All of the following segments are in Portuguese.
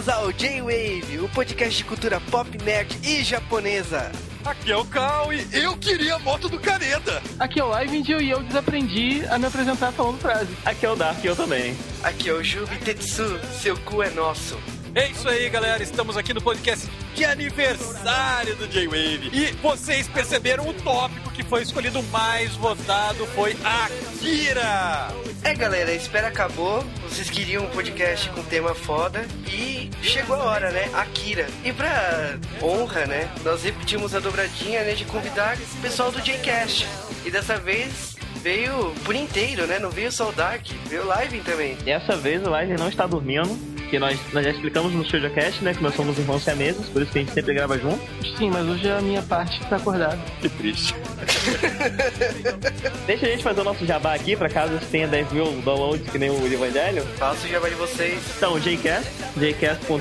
Bem-vindos ao J-Wave, o podcast de cultura pop, nerd e japonesa. Aqui é o Cal e eu queria a moto do Caneda. Aqui é o Live e eu desaprendi a me apresentar falando frase. Aqui é o Dark e eu também. Aqui é o Jubi Tetsu, seu cu é nosso. É isso aí, galera. Estamos aqui no podcast de aniversário do J-Wave. E vocês perceberam o tópico que foi escolhido mais votado foi Akira. É, galera, a espera acabou. Vocês queriam um podcast com tema foda e chegou a hora, né? Akira. E pra honra, né? Nós repetimos a dobradinha, né? De convidar o pessoal do J-Cast. E dessa vez veio por inteiro, né? Não veio só o Dark, veio o Live também. Dessa vez o Live não está dormindo que nós, nós já explicamos no StudioCast, né? Que nós somos irmãos siameses, por isso que a gente sempre grava junto. Sim, mas hoje é a minha parte tá acordada. Que triste. Deixa a gente fazer o nosso jabá aqui, pra caso você tenha 10 mil downloads que nem o Evangelho. Faço o jabá de vocês. Então, o Jcast, jcast.com.br,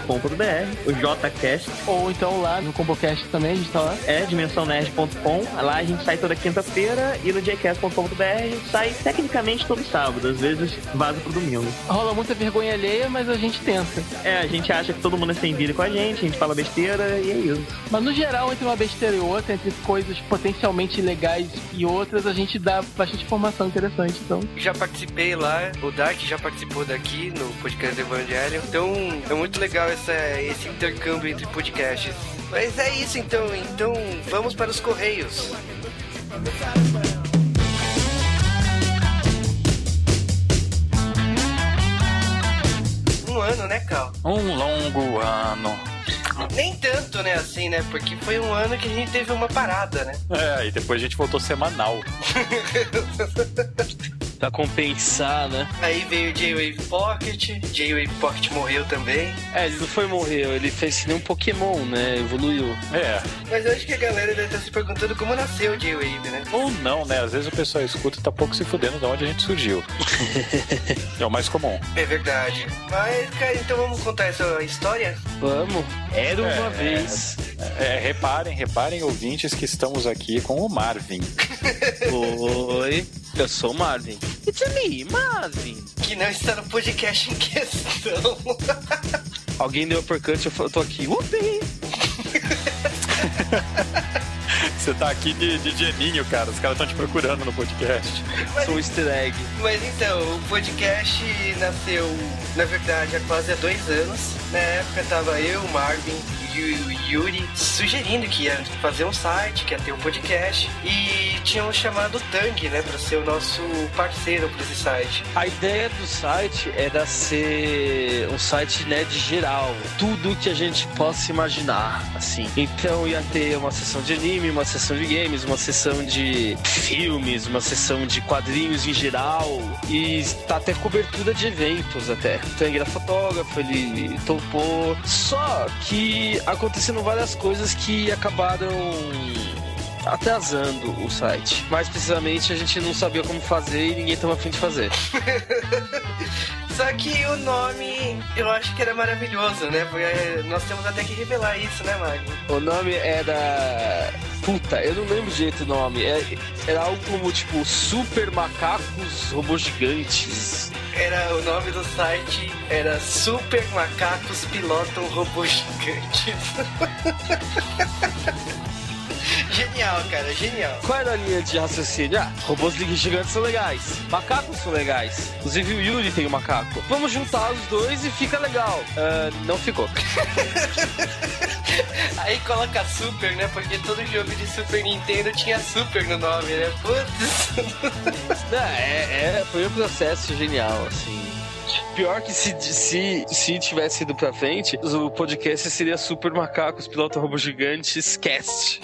o Jcast. Ou então lá no ComboCast também, a gente tá lá. É, dimensãonerd.com. Lá a gente sai toda quinta-feira e no jcast.com.br a gente sai tecnicamente todo sábado, às vezes vaza pro domingo. Rola muita vergonha alheia, mas a gente tenta. É, a gente acha que todo mundo é sem vida com a gente, a gente fala besteira e é isso. Mas no geral, entre uma besteira e outra, entre coisas potencialmente legais e outras, a gente dá bastante informação interessante, então. Já participei lá, o Dark já participou daqui no podcast do Evangelho. Então é muito legal essa, esse intercâmbio entre podcasts. Mas é isso então, então vamos para os Correios. Um ano, né, Cal? Um longo ano. Nem tanto, né, assim, né? Porque foi um ano que a gente teve uma parada, né? É, e depois a gente voltou semanal. Pra compensar, né? Aí veio o J-Wave Pocket, J-Wave Pocket morreu também. É, ele não foi morrer, ele fez que nem um Pokémon, né? Evoluiu. É. Mas eu acho que a galera deve estar se perguntando como nasceu o J-Wave, né? Ou não, né? Às vezes o pessoal escuta e tá pouco se fudendo de onde a gente surgiu. é o mais comum. É verdade. Mas, cara, então vamos contar essa história? Vamos. Era uma É, vez. É, reparem, reparem, ouvintes, que estamos aqui com o Marvin. Oi. Eu sou o Marvin. It's me, Marvin. Que não está no podcast em questão. Alguém deu uppercut, eu tô aqui. Upi! Você tá aqui de, de geninho, cara. Os caras estão te procurando no podcast. Sou um easter egg. Mas então, o podcast nasceu, na verdade, há quase há dois anos. Na época tava eu, o Marvin e o Yuri sugerindo que ia fazer um site, que ia ter um podcast. E tinham chamado o Tang, né, pra ser o nosso parceiro pra esse site. A ideia do site era ser um site nerd geral, tudo que a gente possa imaginar, assim. Então ia ter uma sessão de anime, uma sessão de games, uma sessão de filmes, uma sessão de quadrinhos em geral e tá até cobertura de eventos até. Tang era fotógrafo, ele topou. Só que aconteceram várias coisas que acabaram atrasando o site. Mais precisamente, a gente não sabia como fazer e ninguém tava afim de fazer. Só que o nome eu acho que era maravilhoso, né? Porque nós temos até que revelar isso, né, Marvin? O nome era. Puta, eu não lembro direito o nome. É- Era algo como tipo Super Macacos Robôs Gigantes. Era o nome do site era Super Macacos Pilotam Robôs Gigantes. genial, cara, genial. Qual era a linha de raciocínio? Ah, robôs gigantes são legais, macacos são legais. Inclusive o Yuri tem um macaco. Vamos juntar os dois e fica legal. Ah, não ficou. Aí coloca Super, né? Porque todo jogo de Super Nintendo tinha Super no nome, né? Putz. Não, é, é- foi um processo genial, assim. Pior que se, se, se tivesse ido pra frente, o podcast seria Super Macacos Piloto Robô Gigantes Cast.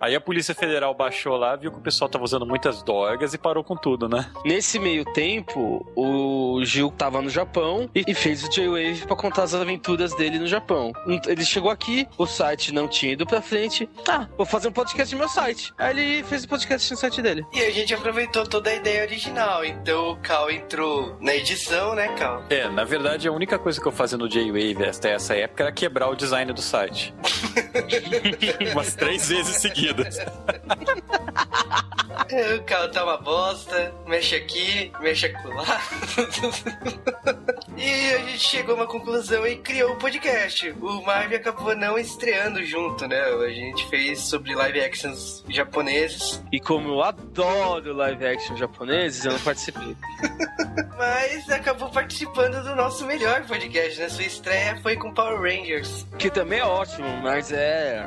Aí a Polícia Federal baixou lá, viu que o pessoal tava usando muitas drogas e parou com tudo, né? Nesse meio tempo, o Gil tava no Japão e fez o J-Wave pra contar as aventuras dele no Japão. Ele chegou aqui, o site não tinha ido pra frente. Ah, vou fazer um podcast no meu site. Aí ele fez o podcast no site dele. E a gente aproveitou toda a ideia original. Então o Cal entrou na edição, né, Cal? É, na verdade, a única coisa que eu fazia no J-Wave até essa época era quebrar o design do site. Umas três vezes seguidas. O carro tá uma bosta, mexe aqui, mexe acolá. e a gente chegou a uma conclusão e criou o podcast. O Marvel acabou não estreando junto, né? A gente fez sobre live actions japoneses. E como eu adoro live action japoneses, eu não participei. Mas acabou participando do nosso melhor podcast, né? Sua estreia foi com Power Rangers. Que também é ótimo, mas é.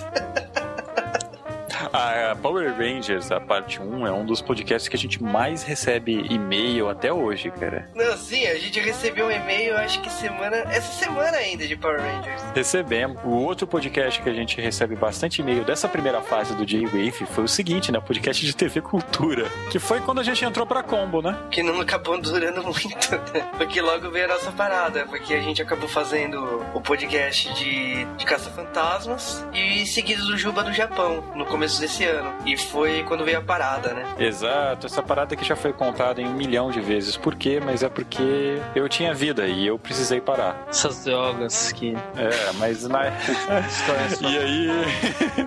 A Power Rangers, a parte 1, é um dos podcasts que a gente mais recebe e-mail até hoje, cara. Não, sim, a gente recebeu um e-mail, acho que semana. Essa semana ainda de Power Rangers. Recebemos. O outro podcast que a gente recebe bastante e-mail dessa primeira fase do J-Wave foi o seguinte, né? O podcast de TV Cultura. Que foi quando a gente entrou pra Combo, né? Que não acabou durando muito, né? Porque logo veio a nossa parada. Porque a gente acabou fazendo o podcast de, de Caça-Fantasmas e seguido do Juba do Japão, no começo desse ano. E foi quando veio a parada, né? Exato, essa parada que já foi contada em um milhão de vezes. Por quê? Mas é porque eu tinha vida e eu precisei parar. Essas drogas que. É, mas na. e aí,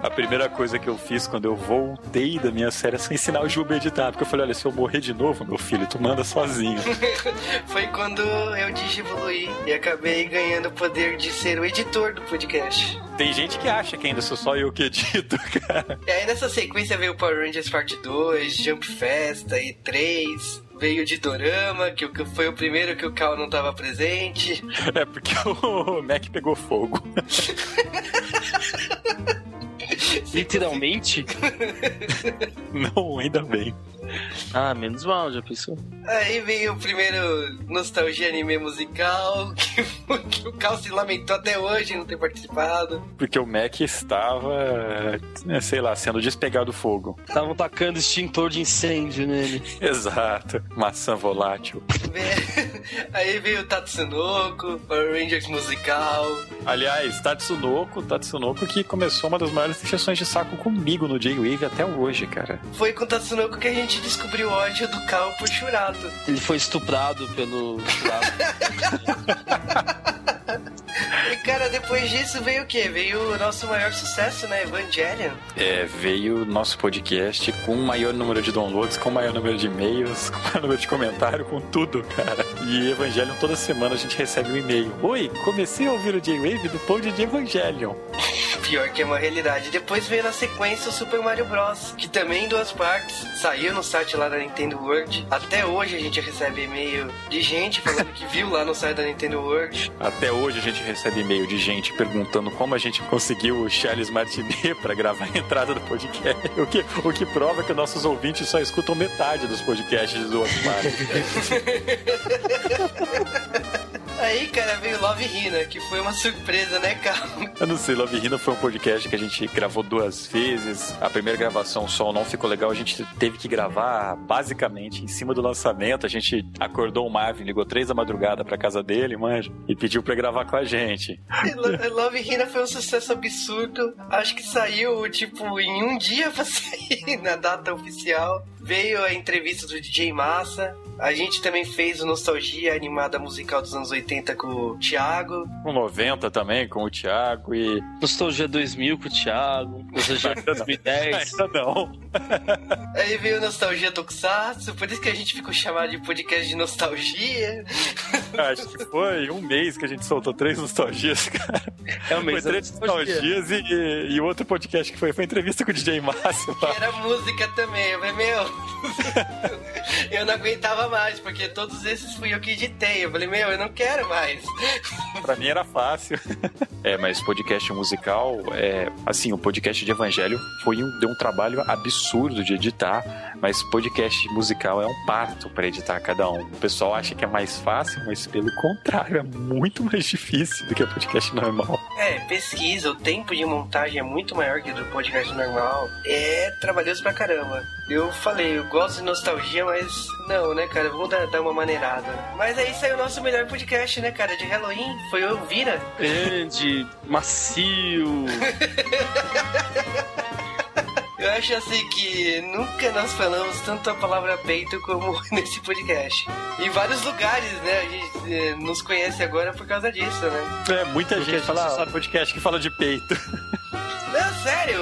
a primeira coisa que eu fiz quando eu voltei da minha série foi ensinar o Juba a editar. Porque eu falei: olha, se eu morrer de novo, meu filho, tu manda sozinho. foi quando eu digievoluí e acabei ganhando o poder de ser o editor do podcast. Tem gente que acha que ainda sou só eu que edito, cara. E aí nessa sequência veio Power Rangers Parte 2, Jump Festa e 3. Veio de Dorama, que foi o primeiro que o Cal não tava presente. É porque o Mac pegou fogo. Literalmente? Não, ainda bem. Ah, menos mal, já pensou? Aí veio o primeiro Nostalgia Anime Musical, que, que o Cal se lamentou até hoje não ter participado. Porque o Mac estava, sei lá, sendo despegado fogo. Estavam tacando extintor de incêndio nele. Exato, maçã volátil. Aí veio o Tatsunoko, Power Rangers Musical. Aliás, Tatsunoko, Tatsunoko que começou uma das maiores deixações de saco comigo no J-Wave até hoje, cara. Foi com o Tatsunoko que a gente descobriu o ódio do Cal por Churato. Ele foi estuprado pelo E cara, depois disso veio o quê? Veio o nosso maior sucesso, né? Evangelion. É, veio o nosso podcast com o maior número de downloads, com o maior número de e-mails, com o maior número de comentário, com tudo, cara. E Evangelion toda semana a gente recebe um e-mail. Oi, comecei a ouvir o J-Wave do pod de Evangelion. Pior que é uma realidade. Depois veio na sequência o Super Mario Bros. Que também em duas partes. Saiu no site lá da Nintendo World. Até hoje a gente recebe e-mail de gente falando que viu lá no site da Nintendo World. Até hoje a gente recebe e-mail de gente perguntando como a gente conseguiu o Charles Martinet para gravar a entrada do podcast. O que, o que prova que nossos ouvintes só escutam metade dos podcasts do WhatsApp. Aí, cara, veio Love Hina, que foi uma surpresa, né, cara? Eu não sei, Love Hina foi um podcast que a gente gravou duas vezes. A primeira gravação, som não ficou legal, a gente teve que gravar basicamente em cima do lançamento. A gente acordou o Marvin, ligou três da madrugada pra casa dele, manja, e pediu pra gravar com a gente. Love Hina foi um sucesso absurdo. Acho que saiu, tipo, em um dia pra sair na data oficial. Veio a entrevista do DJ Massa. A gente também fez o Nostalgia animada musical dos anos 80 com o Thiago. Com 90 também, com o Thiago e. Nostalgia 2000 com o Thiago. Nostalgia 2010. Ainda não. Aí veio Nostalgia Tokusatsu, por isso que a gente ficou chamado de podcast de nostalgia. Acho que foi um mês que a gente soltou três nostalgias, cara. É um mês. Foi três nostalgias e, e, o outro podcast que foi foi entrevista com o DJ Márcio. Que era música também. Eu falei, meu. eu não aguentava mais, porque todos esses fui eu que editei. Eu falei, meu, eu não quero mais. pra mim era fácil. É, mas podcast musical, é, assim, o podcast de Evangelho foi um, deu um trabalho absurdo de editar, mas podcast musical é um parto para editar cada um. O pessoal acha que é mais fácil, mas pelo contrário, é muito mais difícil do que o podcast normal. É, pesquisa, o tempo de montagem é muito maior que o do podcast normal. É trabalhoso pra caramba. Eu falei, eu gosto de nostalgia, mas não, né, cara? Vamos dar, dar uma maneirada. Mas aí saiu o nosso melhor podcast, né, cara? De Halloween. Foi o Vira. Grande, macio. Eu acho assim que nunca nós falamos tanto a palavra peito como nesse podcast. Em vários lugares, né? A gente eh, nos conhece agora por causa disso, né? É, muita Porque gente fala podcast que fala de peito. Não, sério,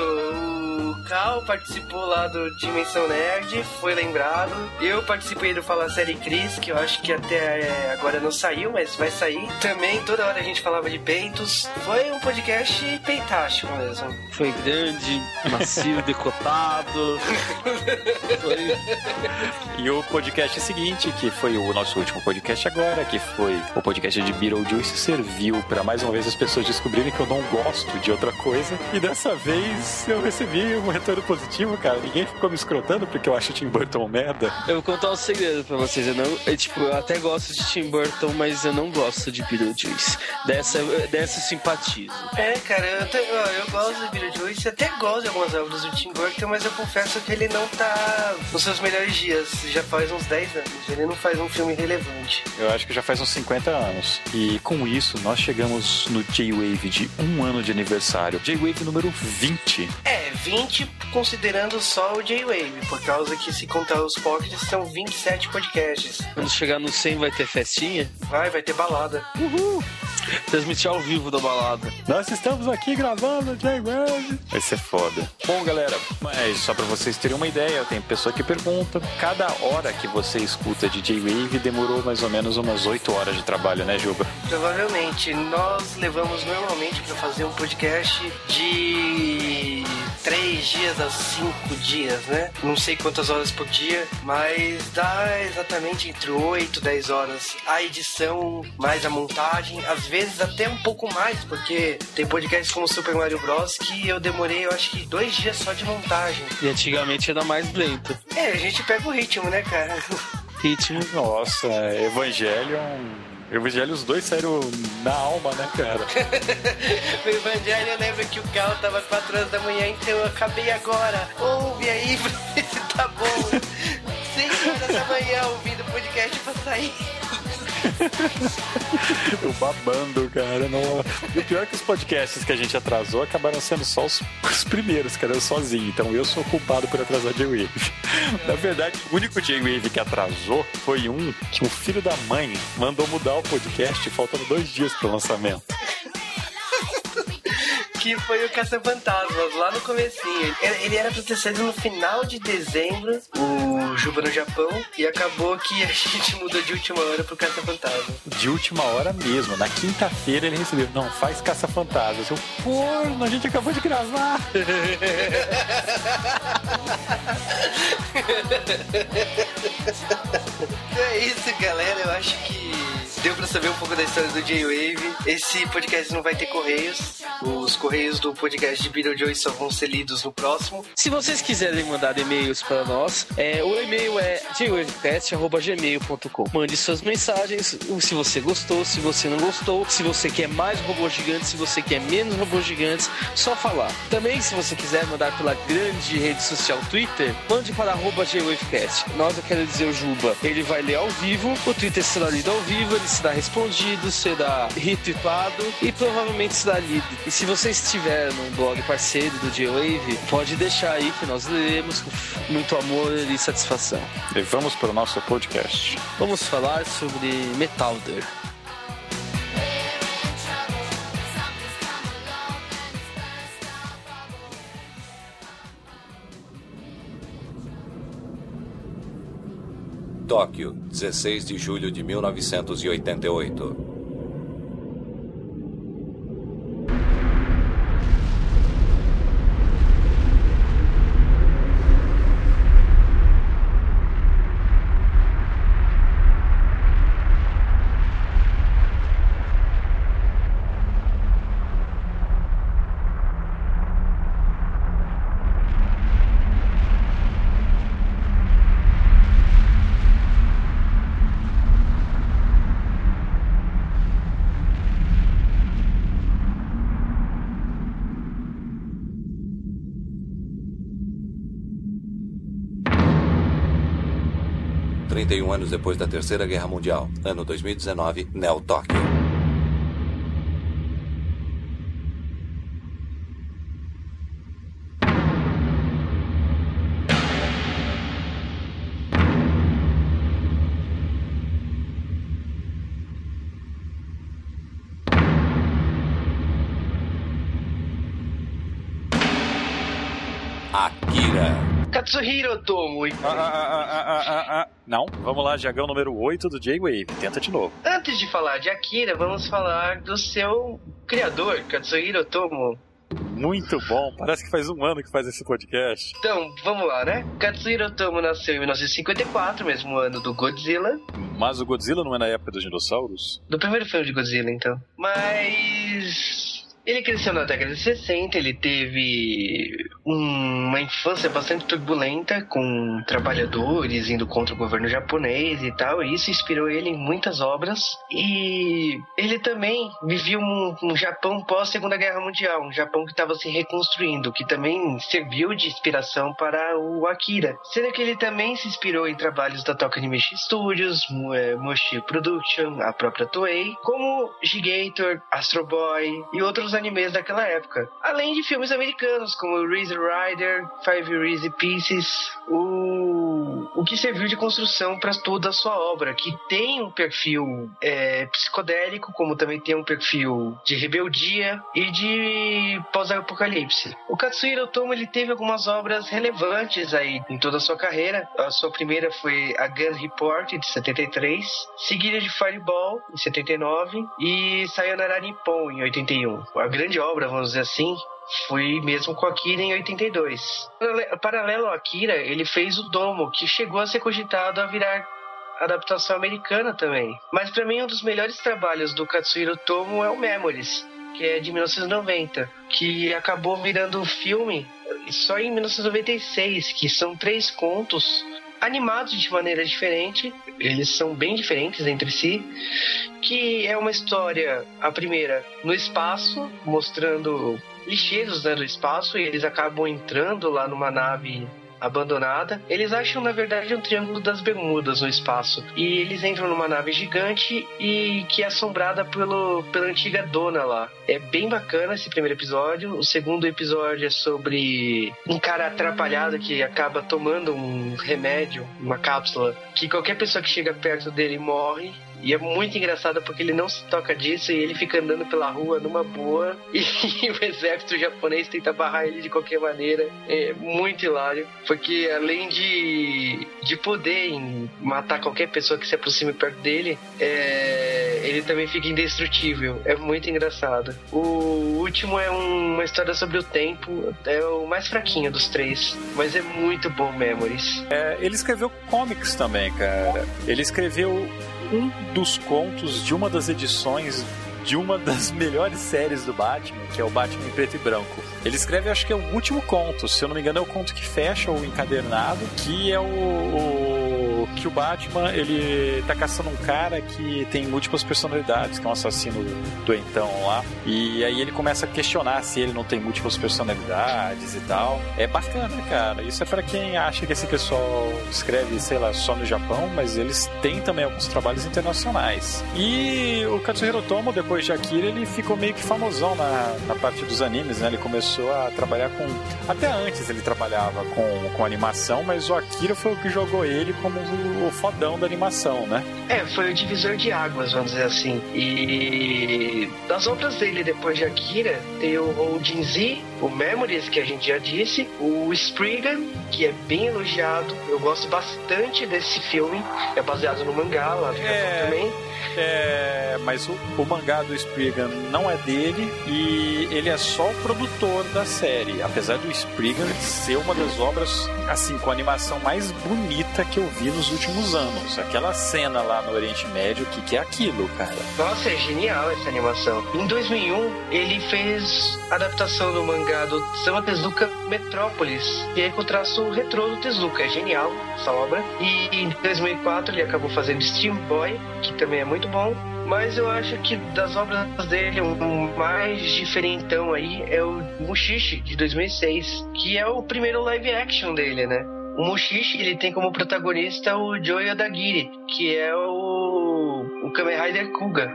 participou lá do Dimensão Nerd, foi lembrado. Eu participei do Fala Série Cris, que eu acho que até é, agora não saiu, mas vai sair. Também toda hora a gente falava de peitos. Foi um podcast peitástico mesmo. Foi grande, macio, decotado. Foi E o podcast seguinte, que foi o nosso último podcast agora, que foi o podcast de Beetlejuice, serviu para mais uma vez as pessoas descobrirem que eu não gosto de outra coisa. E dessa vez eu recebi um retorno positivo, cara. Ninguém ficou me escrotando porque eu acho o Tim Burton merda. Eu vou contar um segredo pra vocês. Eu, não, eu, tipo, eu até gosto de Tim Burton, mas eu não gosto de Beetlejuice. Dessa, dessa eu simpatizo. É, cara, eu, até- ó, eu gosto do Beetlejuice, até gosto de algumas obras do Tim Burton, mas eu confesso que ele não tá nos seus melhores dias. Já faz uns 10 anos. Ele não faz um filme relevante. Eu acho que já faz uns 50 anos. E com isso, nós chegamos no J-Wave de um ano de aniversário. J-Wave número 20. É, 20 considerando só o J-Wave, por causa que se contar os pockets são 27 podcasts. Quando chegar no 100 vai ter festinha. Vai, vai ter balada. Transmitir ao vivo da balada. Nós estamos aqui gravando J-Wave. Vai ser foda. Bom, galera, mas só pra vocês terem uma ideia, tem pessoa que pergunta: cada hora que você escuta de J-Wave demorou mais ou menos umas 8 horas de trabalho, né, Juba? Provavelmente, nós levamos normalmente pra fazer um podcast de 3 dias a 5 dias, né? Não sei quantas horas por dia, mas dá exatamente entre 8 e 10 horas. A edição, mais a montagem, às vezes até um pouco mais, porque tem podcasts como Super Mario Bros. que eu demorei, eu acho que dois dias só de montagem. E antigamente era mais lento. É, a gente pega o ritmo, né, cara? Ritmo. Nossa, Evangelion. Evangelho, os dois saíram na alma, né, cara? O Evangelho, eu lembro que o carro tava 4 horas da manhã, então eu acabei agora. Ouve aí ver se tá bom. 6 horas da manhã ouvindo o podcast pra sair. Eu babando, cara. Não... E o pior é que os podcasts que a gente atrasou acabaram sendo só os, os primeiros, cara, eu sozinho. Então eu sou culpado por atrasar J-Wave. Na verdade, o único J-Wave que atrasou foi um que o filho da mãe mandou mudar o podcast faltando dois dias pro lançamento. Que foi o Caça-Fantasmas, lá no comecinho. Ele era pra ter saído no final de dezembro, o Juba no Japão, e acabou que a gente mudou de última hora pro Caça-Fantasma. De última hora mesmo. Na quinta-feira ele recebeu. Não, faz caça-fantasmas. Eu, corno, a gente acabou de gravar. É isso, galera. Eu acho que deu pra saber um pouco da história do J-Wave. Esse podcast não vai ter correios. Os correios do podcast de Beetlejuice só vão ser lidos no próximo. Se vocês quiserem mandar e-mails para nós, é, o e-mail é jwavecast.gmail.com. Mande suas mensagens, se você gostou, se você não gostou, se você quer mais robôs gigantes, se você quer menos robôs gigantes, só falar. Também, se você quiser mandar pela grande rede social Twitter, mande para arroba. Nós, eu quero dizer o Juba, ele vai ler ao vivo, o Twitter será lido ao vivo, ele será respondido, será retweetado e provavelmente será lido. E se você estiver num blog parceiro do J-Wave, pode deixar aí que nós leremos com muito amor e satisfação. E vamos para o nosso podcast. Vamos falar sobre Metalder. Tóquio, 16 de julho de 1988. Anos depois da Terceira Guerra Mundial, ano 2019, Neo Tóquio. Katsuhiro Otomo. Ah, ah, ah, ah, ah, ah. Não, vamos lá, Jagão número 8 do J-Wave. Tenta de novo. Antes de falar de Akira, vamos falar do seu criador, Katsuhiro Otomo. Muito bom, parece que faz um ano que faz esse podcast. Então, vamos lá, né? Katsuhiro Otomo nasceu em 1954, mesmo ano do Godzilla. Mas o Godzilla não é na época dos dinossauros? Do primeiro filme de Godzilla, então. Mas. Ele cresceu na década de 60, ele teve um- uma infância bastante turbulenta, com trabalhadores indo contra o governo japonês e tal, e isso inspirou ele em muitas obras. E ele também vivia um, um Japão pós Segunda Guerra Mundial, um Japão que estava se reconstruindo, que também serviu de inspiração para o Akira. Sendo que ele também se inspirou em trabalhos da Tokyo Animation Studios, eh, Mushi Production, a própria Toei, como Gigator, Astro Boy e outros animes daquela época. Além de filmes americanos como Razor Rider, Five Easy Pieces, o, o que serviu de construção para toda a sua obra, que tem um perfil é, psicodélico, como também tem um perfil de rebeldia e de pós-apocalipse. O Katsuhiro Otomo ele teve algumas obras relevantes aí em toda a sua carreira. A sua primeira foi a Gun Report de 73, seguida de Fireball em 79 e Sayonara Nippon em 81. A grande obra, vamos dizer assim, foi mesmo com Akira em 82. Parale- Paralelo ao Akira, ele fez o Domo, que chegou a ser cogitado a virar adaptação americana também. Mas para mim um dos melhores trabalhos do Katsuhiro Tomo é o Memories, que é de 1990, que acabou virando filme só em 1996, que são três contos animados de maneira diferente, eles são bem diferentes entre si, que é uma história, a primeira, no espaço, mostrando lixeiros né, do espaço, e eles acabam entrando lá numa nave abandonada. Eles acham, na verdade, um triângulo das Bermudas no espaço. E eles entram numa nave gigante e que é assombrada pelo, pela antiga dona lá. É bem bacana esse primeiro episódio. O segundo episódio é sobre um cara atrapalhado que acaba tomando um remédio, uma cápsula, que qualquer pessoa que chega perto dele morre. E é muito engraçado porque ele não se toca disso e ele fica andando pela rua numa boa e o exército japonês tenta barrar ele de qualquer maneira. É muito hilário. Porque além de, de poder matar qualquer pessoa que se aproxime perto dele, é, ele também fica indestrutível. É muito engraçado. O último é um- uma história sobre o tempo. É o mais fraquinho dos três. Mas é muito bom Memories. É, ele escreveu comics também, cara. Ele escreveu um dos contos de uma das edições de uma das melhores séries do Batman, que é o Batman em preto e branco. Ele escreve, acho que é o último conto, se eu não me engano, é o conto que fecha o encadernado, que é o, o- que o Batman ele tá caçando um cara que tem múltiplas personalidades, que é um assassino doentão lá. E aí ele começa a questionar se ele não tem múltiplas personalidades e tal. É bacana, cara. Isso é para quem acha que esse pessoal escreve, sei lá, só no Japão, mas eles têm também alguns trabalhos internacionais. E o Katsuhiro Otomo, depois de Akira, ele ficou meio que famosão na, na parte dos animes, né? Ele começou a trabalhar com. Até antes ele trabalhava com, com animação, mas o Akira foi o que jogou ele como o, o fodão da animação, né? É, foi o divisor de águas, vamos dizer assim. E das obras dele depois de Akira, tem o Holding Z, o Memories, que a gente já disse, o Spriggan, que é bem elogiado. Eu gosto bastante desse filme. É baseado no mangá lá É. também. É, mas o, o mangá do Spriggan não é dele e ele é só o produtor da série. Apesar do Spriggan ser uma das obras, assim, com a animação mais bonita que eu vi nos últimos anos. Aquela cena lá no Oriente Médio, o que, que é aquilo, cara? Nossa, é genial essa animação. Em 2001, ele fez a adaptação do mangá do Sama Tezuka Metrópolis, que é com o traço retrô do Tezuka. É genial essa obra. E em 2004 ele acabou fazendo Steam Boy, que também é muito bom. Mas eu acho que das obras dele, o mais diferentão aí é o Mushishi, de 2006, que é o primeiro live action dele, né? O Mushishi, ele tem como protagonista o Joe Odagiri, que é o, o Kamen Rider Kuga.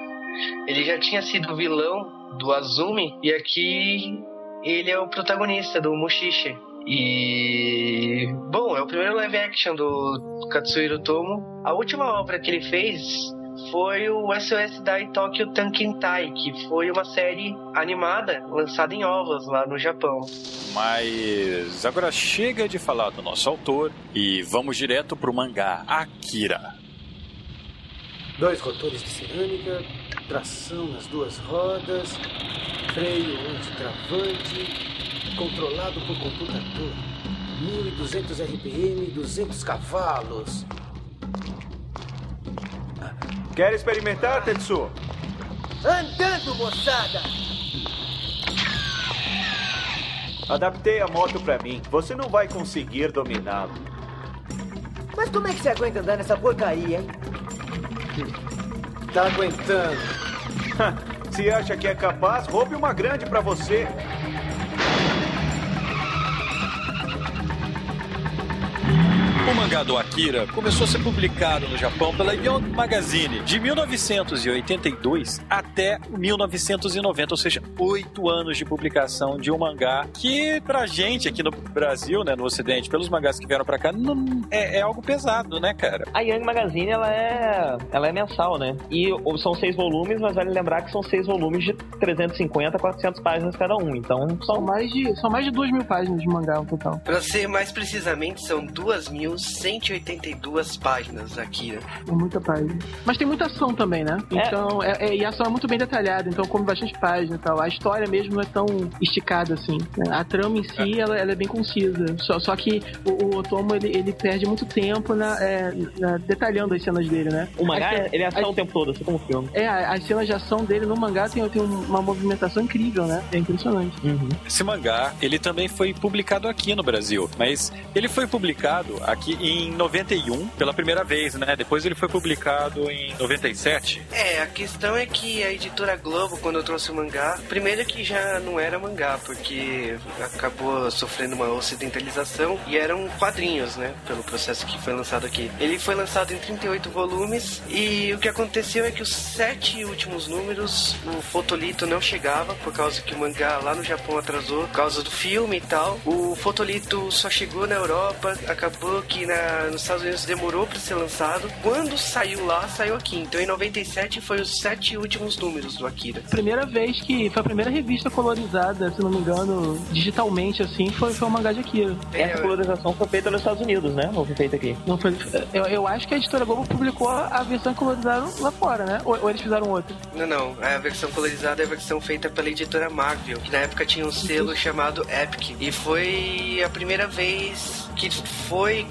Ele já tinha sido vilão do Azumi e aqui ele é o protagonista do Mushishi. E bom, é o primeiro live action do Katsuhiro Tomo. A última obra que ele fez foi o SOS Dai Tokyo Tankentai, que foi uma série animada lançada em ovos lá no Japão. Mas agora chega de falar do nosso autor e vamos direto pro mangá Akira. Dois rotores de cerâmica, tração nas duas rodas, freio antitravante, controlado por computador. 1200 RPM, 200 cavalos. Quer experimentar, Tetsu? Andando, moçada! Adaptei a moto pra mim. Você não vai conseguir dominá-lo. Mas como é que você aguenta andar nessa porcaria, hein? Tá aguentando. Se acha que é capaz, roube uma grande pra você. O mangá do Akira começou a ser publicado no Japão pela Young Magazine de 1982 até 1990, ou seja, oito anos de publicação de um mangá que pra gente aqui no Brasil, né, no Ocidente, pelos mangás que vieram pra cá, não, é, é algo pesado, né, cara? A Young Magazine, ela é, ela é mensal, né? E são seis volumes, mas vale lembrar que são seis volumes de 350, 400 páginas cada um. Então, São mais de, são mais de duas mil páginas de mangá no total. Pra ser mais precisamente, são 2.182 páginas, Akira. É muita página. Mas tem muita ação também, né? É. Então, é- é- e a ação é muito bem detalhada, então come bastante página e tal. A história mesmo não é tão esticada assim. né? A trama em si, ela, ela é bem concisa. Só, só que o, o Otomo, ele, ele perde muito tempo na, é, na- detalhando as cenas dele, né? o mangá, As- ele é ação as- o tempo todo, assim como o filme. É, as cenas de ação dele no mangá tem, tem uma movimentação incrível, né? É impressionante. Esse mangá, ele também foi publicado aqui no Brasil, mas ele foi publicado aqui em 91 pela primeira vez, né? Depois ele foi publicado em 97. É, a questão é que a editora Globo, quando eu trouxe o mangá, primeiro que já não era mangá, porque acabou sofrendo uma ocidentalização e eram quadrinhos, né? Pelo processo que foi lançado aqui. Ele foi lançado em 38 volumes e o que aconteceu é que os sete últimos números, o fotolito não chegava, por causa que o mangá lá no Japão atrasou, por causa do filme e tal. O fotolito só chegou na Europa, acabou que na, nos Estados Unidos demorou para ser lançado. Quando saiu lá, saiu aqui. Então em 97 foi os sete últimos números do Akira. Primeira vez que foi a primeira revista colorizada, se não me engano, digitalmente assim, foi, foi o mangá de Akira. Essa colorização foi feita nos Estados Unidos, né? Não foi feita aqui. Não foi, eu, eu acho que a editora Globo publicou a versão que colorizaram lá fora, né? Ou, ou eles fizeram outra? Não, não. A versão colorizada é a versão feita pela editora Marvel, que na época tinha um selo chamado Epic. E foi a primeira vez que foi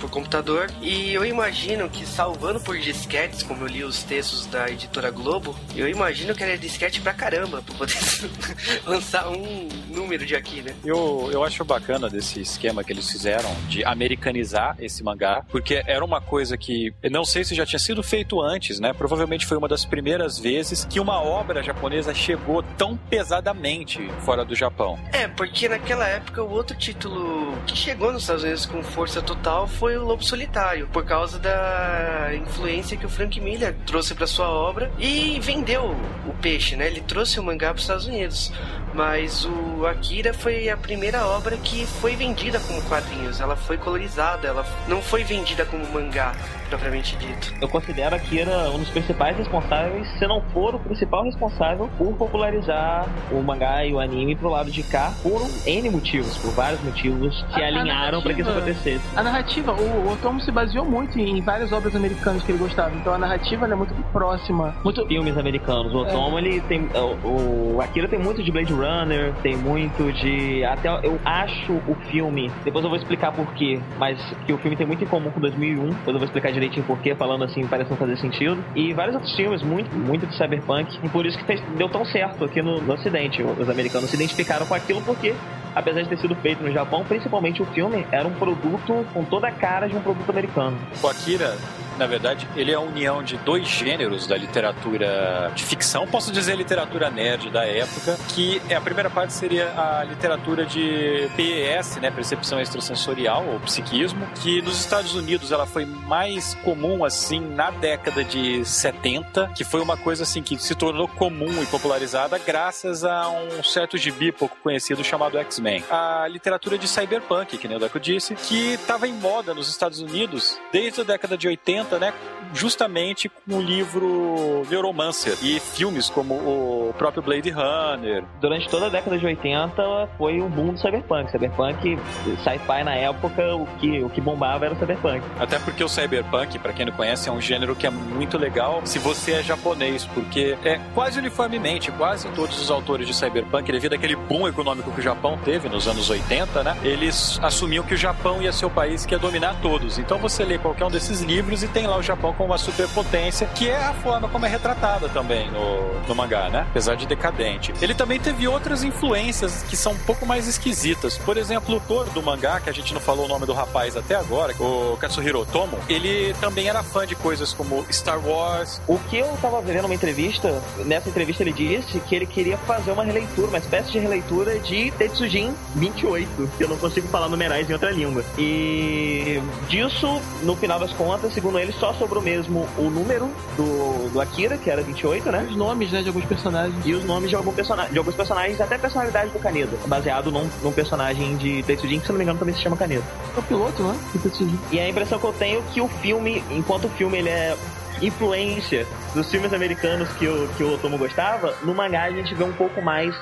por computador. E eu imagino que, salvando por disquetes, como eu li os textos da editora Globo, eu imagino que era disquete pra caramba, pra poder lançar um número de aqui, né? Eu, eu acho bacana desse esquema que eles fizeram de americanizar esse mangá, porque era uma coisa que não sei se já tinha sido feito antes, né? Provavelmente foi uma das primeiras vezes que uma obra japonesa chegou tão pesadamente fora do Japão. É, porque naquela época o outro título que chegou nos Estados Unidos com força total foi o Lobo Solitário, por causa da influência que o Frank Miller trouxe para sua obra e vendeu o peixe, né? Ele trouxe o mangá para os Estados Unidos. Mas o Akira foi a primeira obra que foi vendida como quadrinhos. Ela foi colorizada, ela não foi vendida como mangá, propriamente dito. Eu considero Akira um dos principais responsáveis, se não for o principal responsável, por popularizar o mangá e o anime pro lado de cá por N motivos, por vários motivos que A- alinharam para que isso acontecesse. A narrativa, o, o Otomo se baseou muito em várias obras americanas que ele gostava, então a narrativa é muito próxima, muito Filmes americanos. O Otomo, ele tem. O, o Akira tem muito de Blade Runner, tem muito de. Até eu acho o filme. Depois eu vou explicar por quê. Mas que o filme tem muito em comum com 2001. Depois eu vou explicar direitinho por quê, falando assim, parece não fazer sentido. E vários outros filmes, muito, muito de cyberpunk. E por isso que fez- deu tão certo aqui no, no Ocidente. Os americanos se identificaram com aquilo porque, apesar de ter sido feito no Japão, principalmente o filme era um produto com toda a cara de um produto americano. O Akira, na verdade, ele é a união de dois gêneros da literatura de ficção, posso dizer literatura nerd da época, que é a primeira parte seria a literatura de PES, né, percepção extrasensorial ou psiquismo, que nos Estados Unidos ela foi mais comum assim na década de 70, que foi uma coisa assim que se tornou comum e popularizada graças a um certo gibi pouco conhecido chamado X-Men. A literatura de cyberpunk, que nem o Deco disse, que estava em moda nos Estados Unidos desde a década de 80 80, né? Justamente com o livro Neuromancer e filmes como o próprio Blade Runner. Durante toda a década de 80 foi um boom do cyberpunk. Cyberpunk, sci-fi na época, o que, o que bombava era o cyberpunk. Até porque o cyberpunk, para quem não conhece, é um gênero que é muito legal se você é japonês, porque é quase uniformemente, quase todos os autores de cyberpunk, devido àquele boom econômico que o Japão teve nos anos 80, né? Eles assumiam que o Japão ia ser o país que ia dominar todos. Então você lê qualquer um desses livros e tem lá o Japão como uma superpotência, que é a forma como é retratada também no, no mangá, né? Apesar de decadente. Ele também teve outras influências que são um pouco mais esquisitas. Por exemplo, o autor do mangá, que a gente não falou o nome do rapaz até agora, o Katsuhiro Otomo, ele também era fã de coisas como Star Wars. O que eu tava vendo uma entrevista, nessa entrevista ele disse que ele queria fazer uma releitura, uma espécie de releitura de Tetsujin 28, que eu não consigo falar numerais em outra língua. E disso, no final das contas, segundo ele, só sobrou mesmo o número do, do Akira, que era 28, né? Os nomes, né, de alguns personagens. E os nomes de, algum person de alguns personagens, até a personalidade do Kaneda, baseado num, num personagem de Tetsujin, que se não me engano também se chama Kaneda. É o piloto, né? Do Tetsujin. E a impressão que eu tenho é que o filme, enquanto o filme ele é influência dos filmes americanos que o, que o Otomo gostava, no mangá a gente vê um pouco mais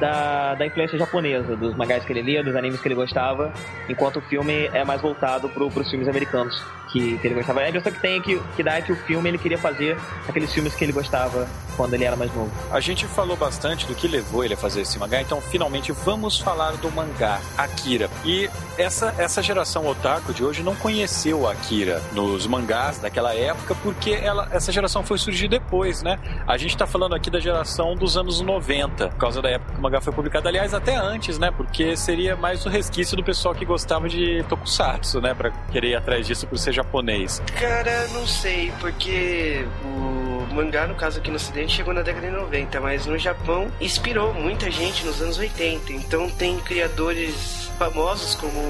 da, da influência japonesa, dos mangás que ele lia, dos animes que ele gostava, enquanto o filme é mais voltado pro, pros filmes americanos que, que ele gostava. A impressão que tem é que, que dá é que o filme ele queria fazer aqueles filmes que ele gostava quando ele era mais novo. A gente falou bastante do que levou ele a fazer esse mangá, então finalmente vamos falar do mangá Akira. E essa, essa geração otaku de hoje não conheceu Akira nos mangás daquela época, porque ela, essa geração foi surgir depois, né? A gente tá falando aqui da geração dos anos 90, por causa da época que o mangá foi publicado. Aliás, até antes, né? Porque seria mais o resquício do pessoal que gostava de tokusatsu, né? Pra querer ir atrás disso por ser japonês. Cara, não sei, porque o mangá, no caso aqui no ocidente, chegou na década de 90, mas no Japão inspirou muita gente nos anos 80. Então tem criadores famosos como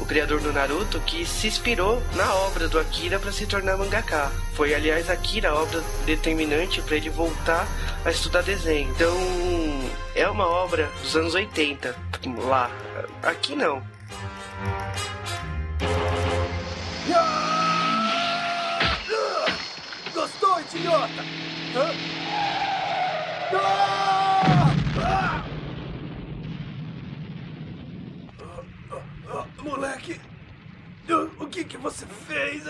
o criador do Naruto que se inspirou na obra do Akira para se tornar mangaka. Foi, aliás, Akira a obra determinante para ele voltar a estudar desenho. Então, é uma obra dos anos 80 lá. Aqui não. Gostou, idiota? Ah! Ah! Ah, Moleque, o que que você fez?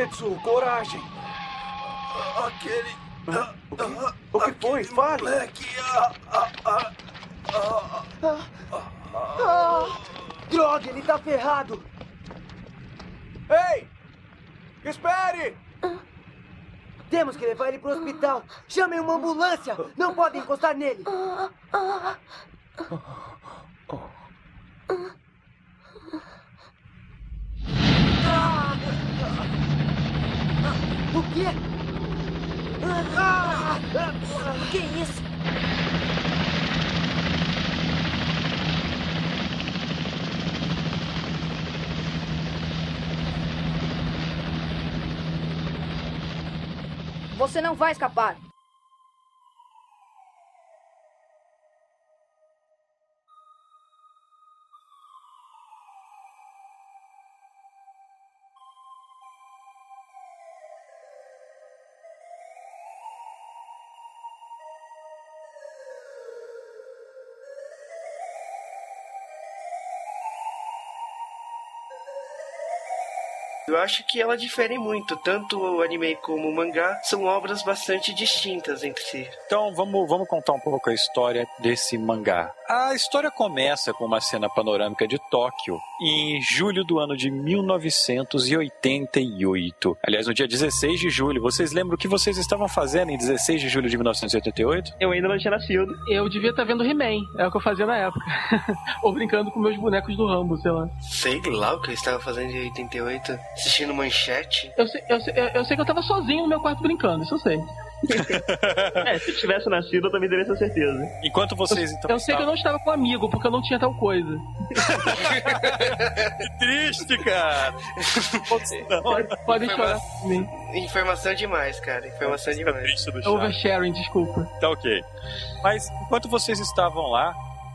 Ah, ah, ah. Tetsu, coragem! Aquele. ah, ah, O que foi? aquele Fale. Moleque, ah, ah, ah, ah, ah. Droga, ele tá ferrado! Ei! Espere! Temos que levar ele pro hospital. Chamem uma ambulância. Não podem encostar nele. Ah! O quê? Que isso? Você não vai escapar. Eu acho que ela difere muito. Tanto o anime como o mangá são obras bastante distintas entre si. Então vamos, vamos contar um pouco a história desse mangá. A história começa com uma cena panorâmica de Tóquio em julho do ano de 1988. Aliás, no dia 16 de julho. Vocês lembram o que vocês estavam fazendo em 16 de julho de 1988? Eu ainda não tinha nascido. Eu devia estar vendo He-Man, é o que eu fazia na época. Ou brincando com meus bonecos do Rambo, sei lá. Sei lá o que eu estava fazendo em 88. Assistindo manchete. Eu sei, eu, sei, eu- eu sei que eu tava sozinho no meu quarto brincando, isso eu sei. É, se tivesse nascido, eu também teria essa certeza. Enquanto vocês então eu sei que eu não estava com um amigo, porque eu não tinha tal coisa. Que triste, cara. Pode, podem chorar mim. Informação demais, cara. Informação demais. oversharing, desculpa. Tá ok. Mas enquanto vocês estavam lá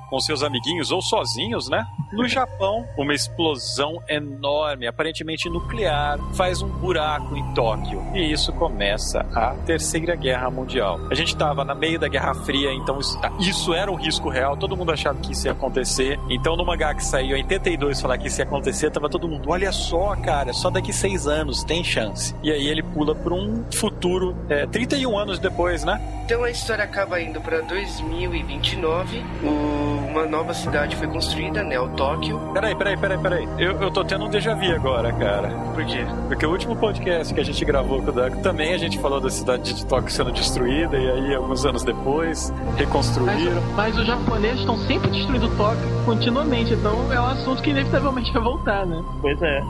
com seus amiguinhos ou sozinhos, né? No Japão, uma explosão enorme, aparentemente nuclear, faz um buraco em Tóquio. E isso começa a Terceira Guerra Mundial. A gente estava no meio da Guerra Fria, então isso, isso era um risco real, todo mundo achava que isso ia acontecer. Então no mangá que saiu em 82 falar que isso ia acontecer, tava todo mundo, olha só, cara, só daqui seis anos tem chance. E aí ele pula para um futuro, é, 31 anos depois, né? Então a história acaba indo pra 2029. O- Uma nova cidade foi construída, Neo Tóquio. Peraí, peraí, peraí, peraí. Eu, eu tô tendo um déjà vu agora, cara. Por quê? Porque o último podcast que a gente gravou com o Doug também a gente falou da cidade de Tóquio sendo destruída e aí alguns anos depois Mas, reconstruíram. mas os japoneses estão sempre destruindo Tóquio continuamente, então é um assunto que inevitavelmente vai voltar, né? Pois é.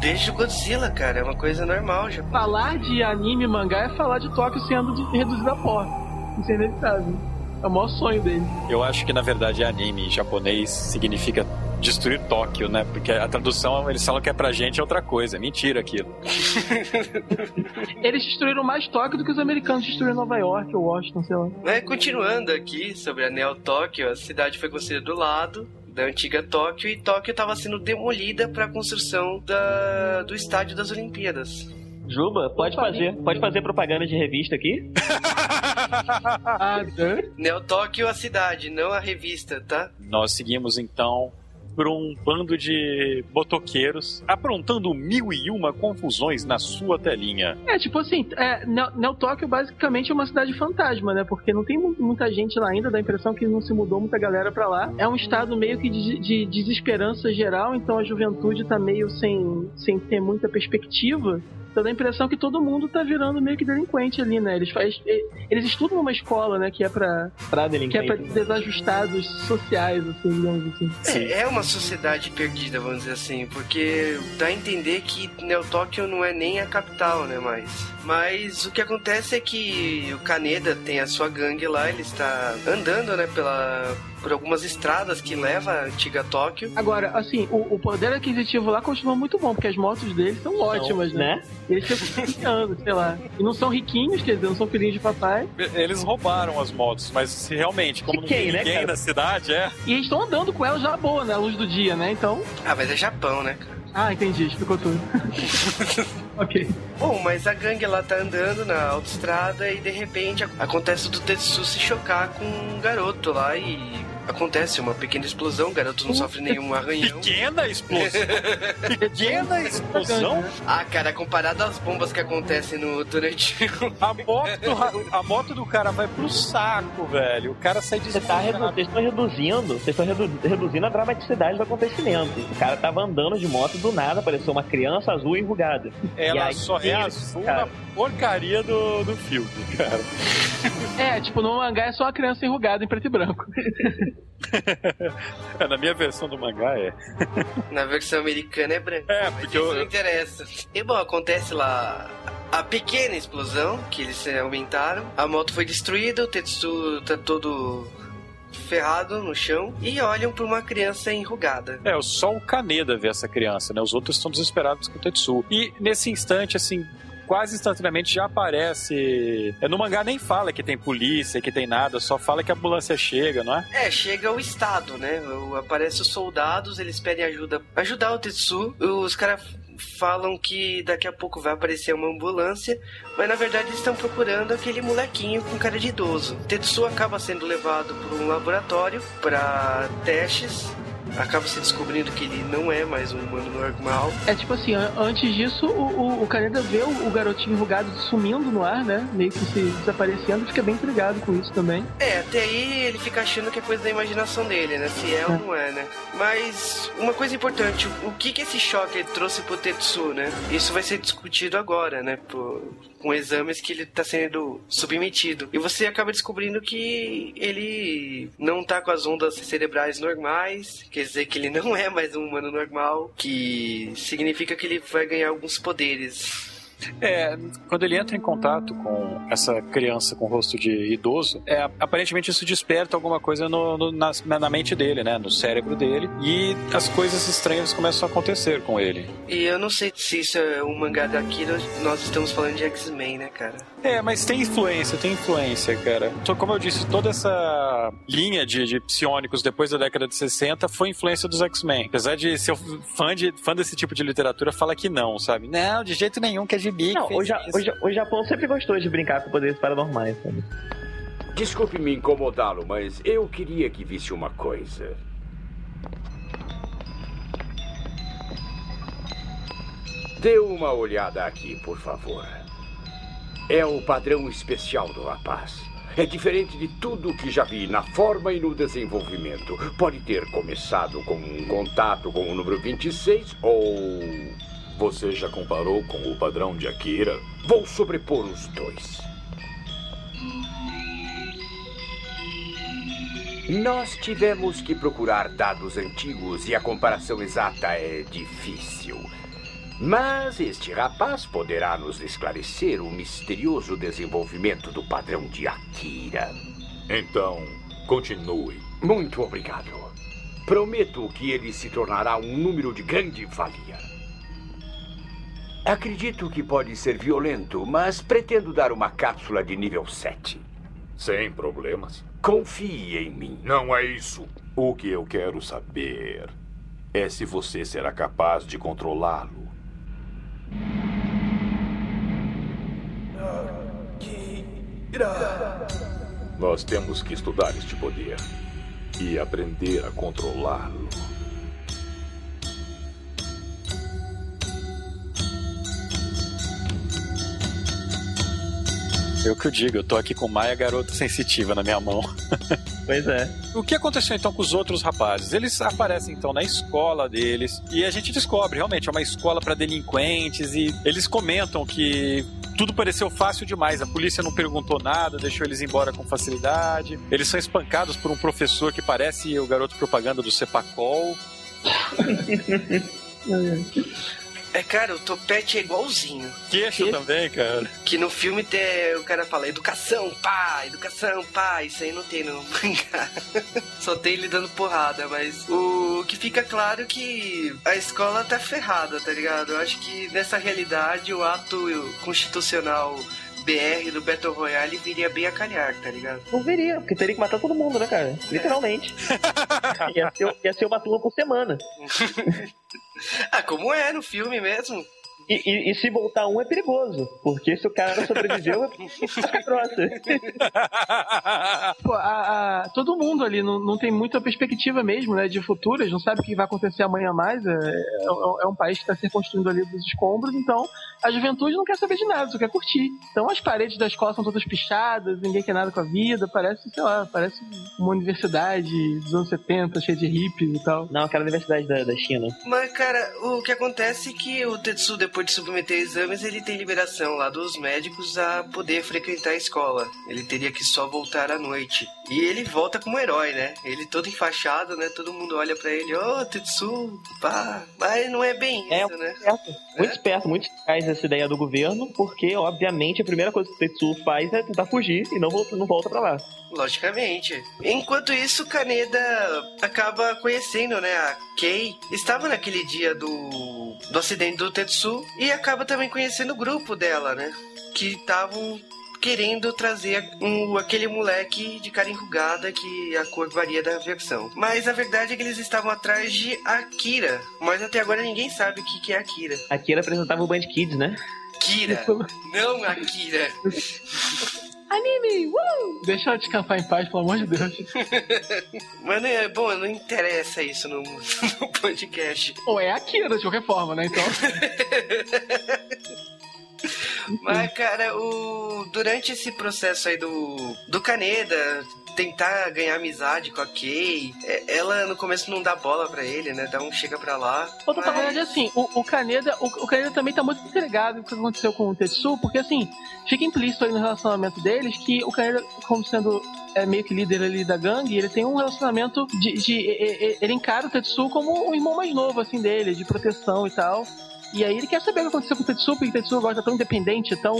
Desde o Godzilla, cara. É uma coisa normal já. Falar de anime e mangá é falar de Tóquio sendo reduzida a pó. Isso é inevitável. É o maior sonho dele. Eu acho que na verdade anime em japonês significa destruir Tóquio, né? Porque a tradução eles falam que é pra gente é outra coisa. É mentira aquilo. Eles destruíram mais Tóquio do que os americanos destruíram Nova York ou Washington, sei lá. Mas continuando aqui sobre a Neo Tóquio, a cidade foi construída do lado da antiga Tóquio e Tóquio estava sendo demolida para a construção da, do estádio das Olimpíadas. Juba, pode fazer, pode fazer propaganda de revista aqui? Ah, Dan? Neo Tóquio a cidade, não a revista, tá? Nós seguimos então por um bando de botoqueiros aprontando mil e uma confusões na sua telinha. É, tipo assim, é, Neo Neo Tóquio basicamente é uma cidade fantasma, né? Porque não tem mu- muita gente lá ainda, dá a impressão que não se mudou muita galera pra lá. É um estado meio que de, de desesperança geral, então a juventude tá meio sem, sem ter muita perspectiva. Então dá a impressão que todo mundo tá virando meio que delinquente ali, né? Eles, faz, eles estudam numa escola, né? Que é pra, Pra que é pra delinquente. desajustados sociais, assim, digamos assim. É, é uma sociedade perdida, vamos dizer assim, porque dá a entender que Neo Tóquio não é nem a capital, né, mais. Mas o que acontece é que o Kaneda tem a sua gangue lá, ele está andando, né, pela, por algumas estradas que levam a antiga Tóquio. Agora, assim, o, o poder aquisitivo lá continua muito bom, porque as motos deles são ótimas, né? né? Eles ficam confiando, sei lá. E não são riquinhos, quer dizer, não são filhinhos de papai. Eles roubaram as motos, mas se realmente, como De não tem né, ninguém cara? na cidade, é. E eles estão andando com elas já boa, né? À luz do dia, né? Então. Ah, mas é Japão, né, cara? Ah, entendi, explicou tudo. ok. Bom, mas a gangue lá tá andando na autoestrada e de repente ac- acontece do Tetsu se chocar com um garoto lá e acontece uma pequena explosão, o garoto não sofre nenhum arranhão. Pequena explosão. Pequena explosão. Ah, cara, comparado às bombas que acontecem no durante A moto, a moto do cara vai pro saco, velho. O cara sai Você tá redu- desesperado. Vocês estão reduzindo, vocês estão redu- reduzindo a dramaticidade do acontecimento. O cara tava andando de moto do nada, apareceu uma criança azul enrugada. Ela aí, só é ele- azul cara. na porcaria do, do filme, cara. É, tipo, no mangá é só a criança enrugada em preto e branco. É, na minha versão do mangá é. Na versão americana é branco. É, mas porque isso eu- não interessa. E bom, acontece lá a pequena explosão que eles eh, aumentaram. A moto foi destruída, o Tetsu tá todo ferrado no chão e olham para uma criança enrugada. É, só o Kaneda vê essa criança, né? Os outros estão desesperados com o Tetsu. E nesse instante, assim, quase instantaneamente já aparece. É, no mangá nem fala que tem polícia, que tem nada, só fala que a ambulância chega, não é? É, chega o Estado, né? Aparece os soldados, eles pedem ajuda, ajudar o Tetsu. Os caras falam que daqui a pouco vai aparecer uma ambulância, mas na verdade eles estão procurando aquele molequinho com cara de idoso. Tetsu acaba sendo levado para um laboratório para testes. Acaba se descobrindo que ele não é mais um humano normal. É tipo assim, an- antes disso, o, o, o Kaneda vê o, o garotinho enrugado sumindo no ar, né? Meio que se desaparecendo, fica bem intrigado com isso também. É, até aí ele fica achando que é coisa da imaginação dele, né? Se é ou não é, né? Mas uma coisa importante, o que que esse choque trouxe pro Tetsu, né? Isso vai ser discutido agora, né? Por, com exames que ele tá sendo submetido. E você acaba descobrindo que ele não tá com as ondas cerebrais normais, quer dizer que ele não é mais um humano normal, que significa que ele vai ganhar alguns poderes É, quando ele entra em contato com essa criança com rosto de idoso, é, aparentemente isso desperta alguma coisa no, no, na, na mente dele, né? No cérebro dele. E as coisas estranhas começam a acontecer com ele. E eu não sei se isso é um mangá daqui, nós, nós estamos falando de X-Men, né, cara? É, mas tem influência, tem influência, cara. Então, como eu disse, toda essa linha de, de psionicos depois da década de 60 foi influência dos X-Men. Apesar de ser fã, de, fã desse tipo de literatura, fala que não, sabe? Não, de jeito nenhum que é gibi. Não, o, ja o, o, Japão sempre gostou de brincar com poderes paranormais, sabe? Desculpe me incomodá-lo, mas eu queria que visse uma coisa. Dê uma olhada aqui, por favor. É o padrão especial do rapaz. É diferente de tudo que já vi na forma e no desenvolvimento. Pode ter começado com um contato com o número 26 ou. Você já comparou com o padrão de Akira? Vou sobrepor os dois. Nós tivemos que procurar dados antigos e a comparação exata é difícil. Mas este rapaz poderá nos esclarecer o misterioso desenvolvimento do padrão de Akira. Então, continue. Muito obrigado. Prometo que ele se tornará um número de grande valia. Acredito que pode ser violento, mas pretendo dar uma cápsula de nível 7. Sem problemas. Confie em mim. Não é isso. O que eu quero saber é se você será capaz de controlá-lo. Nós temos que estudar este poder e aprender a controlá-lo. Eu que o digo, eu tô aqui com Maia Garota Sensitiva na minha mão. Pois é. O que aconteceu então com os outros rapazes? Eles aparecem então na escola deles e a gente descobre realmente é uma escola para delinquentes e eles comentam que tudo pareceu fácil demais. A polícia não perguntou nada, deixou eles embora com facilidade. Eles são espancados por um professor que parece o garoto propaganda do Cepacol. É, cara, o topete é igualzinho. Queixo também, cara. Que no filme tem, o cara fala educação, pá, educação, pá. Isso aí não tem no mangá. Só tem ele dando porrada, mas o que fica claro é que a escola tá ferrada, tá ligado? Eu acho que nessa realidade o ato constitucional BR do Battle Royale viria bem a calhar, tá ligado? Não viria, porque teria que matar todo mundo, né, cara? Literalmente. ia, ser, ia ser uma turma por semana. ah, como é no filme mesmo. E, e, e, se voltar um é perigoso, porque se o cara sobreviveu, é grossa. Pô, a, a, todo mundo ali não, não tem muita perspectiva mesmo, né, de futuras, não sabe o que vai acontecer amanhã mais. É, é, é um país que está se reconstruindo ali dos escombros, então a juventude não quer saber de nada, só quer curtir. Então as paredes da escola são todas pichadas, ninguém quer nada com a vida, parece, sei lá, parece uma universidade dos anos 70, cheia de hippies e tal. Não, aquela universidade da, da China. Mas, cara, o que acontece é que o Tetsu, depois de submeter exames, ele tem liberação lá dos médicos a poder frequentar a escola. Ele teria que só voltar à noite. E ele volta como herói, né? Ele todo enfaixado, né? Todo mundo olha para ele, ô, oh, Tetsu, pá. Mas não é bem é, isso, né? Esperto. Muito é? esperto, muito eficaz essa ideia do governo, porque, obviamente, a primeira coisa que o Tetsu faz é tentar fugir e não volta, não volta pra lá. Logicamente. Enquanto isso, Kaneda acaba conhecendo, né, a Kei. Estava naquele dia do, do acidente do Tetsu e acaba também conhecendo o grupo dela, né? Que estavam querendo trazer um, aquele moleque de cara enrugada que a cor varia da versão. Mas a verdade é que eles estavam atrás de Akira. Mas até agora ninguém sabe o que, que é Akira. Akira apresentava o Band Kids, né? Kira, não Akira. Anime! Uh! Deixa ela descansar em paz, pelo amor de Deus. Mano, é bom, não interessa isso no, no podcast. Ou é Akira, de qualquer forma, né? Então. Mas, cara, o... durante esse processo aí do, do Caneda tentar ganhar amizade com a Kay, é, ela no começo não dá bola para ele, né? Dá um chega pra lá. Outra mas... verdade é assim, o, o Caneda, o, o Caneda também tá muito entregado com o que aconteceu com o Tetsu, porque assim, fica implícito aí no relacionamento deles que o Caneda, como sendo é meio que líder ali da gangue, ele tem um relacionamento de, de, de, Ele encara o Tetsu como um irmão mais novo, assim, dele, de proteção e tal. E aí ele quer saber o que aconteceu com o Tetsuo, porque o Tetsuo agora tá tão independente, tão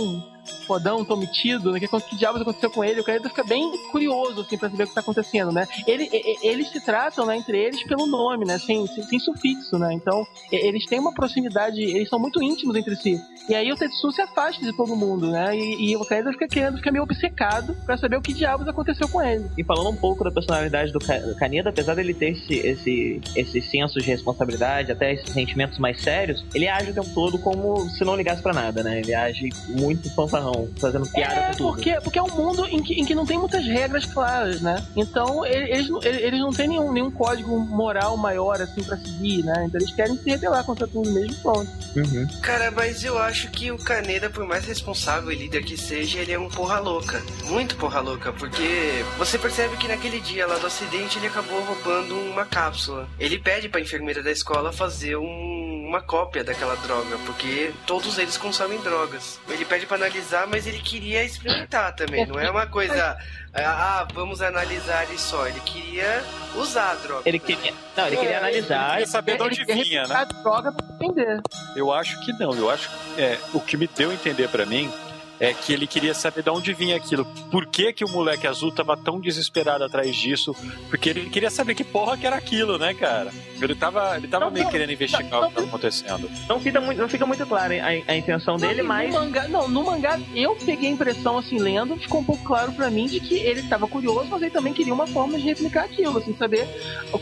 fodão, tão metido, né? Que, que diabos aconteceu com ele? O cara fica bem curioso, assim, pra saber o que tá acontecendo, né? Ele, eles se tratam, né, entre eles pelo nome, né? Sem, sem, sem sufixo, né? Então, eles têm uma proximidade, eles são muito íntimos entre si. E aí o Tetsu se afasta de todo mundo, né? E, e o Kaeda fica querendo, fica meio obcecado pra saber o que diabos aconteceu com ele. E falando um pouco da personalidade do Kaneda, apesar dele ter esse, esse, esse senso de responsabilidade, até esses sentimentos mais sérios, ele age o tempo todo como se não ligasse para nada, né? Ele age muito fanfarrão, fazendo piada é, com tudo. Porque, porque é um mundo em que, em que não tem muitas regras claras, né? Então eles, eles não têm nenhum, nenhum código moral maior assim para seguir, né? Então eles querem se rebelar contra tudo mesmo pronto. Uhum. Cara, mas eu acho que o Kaneda, por mais responsável e líder que seja, ele é um porra louca. Muito porra louca, porque você percebe que naquele dia lá do acidente ele acabou roubando uma cápsula. Ele pede pra enfermeira da escola fazer um, uma cópia daquela droga, porque todos eles consomem drogas. Ele pede para analisar, mas ele queria experimentar também. Não é uma coisa, ah, vamos analisar e só. Ele queria usar a droga. Ele queria, não, ele queria é, analisar. Ele queria saber de onde vinha, né? A droga pra entender. Eu acho que não. Eu acho é, o que me deu a entender para mim é que ele queria saber de onde vinha aquilo. Por que, que o moleque azul tava tão desesperado atrás disso? Porque ele queria saber que porra que era aquilo, né, cara? Ele tava, ele tava não, meio não, querendo investigar não, o que tava acontecendo. Não fica muito, não fica muito claro a, a intenção dele, no mas. Mangá, não, no mangá eu peguei a impressão, assim, lendo, ficou um pouco claro para mim de que ele estava curioso, mas ele também queria uma forma de replicar aquilo, assim, saber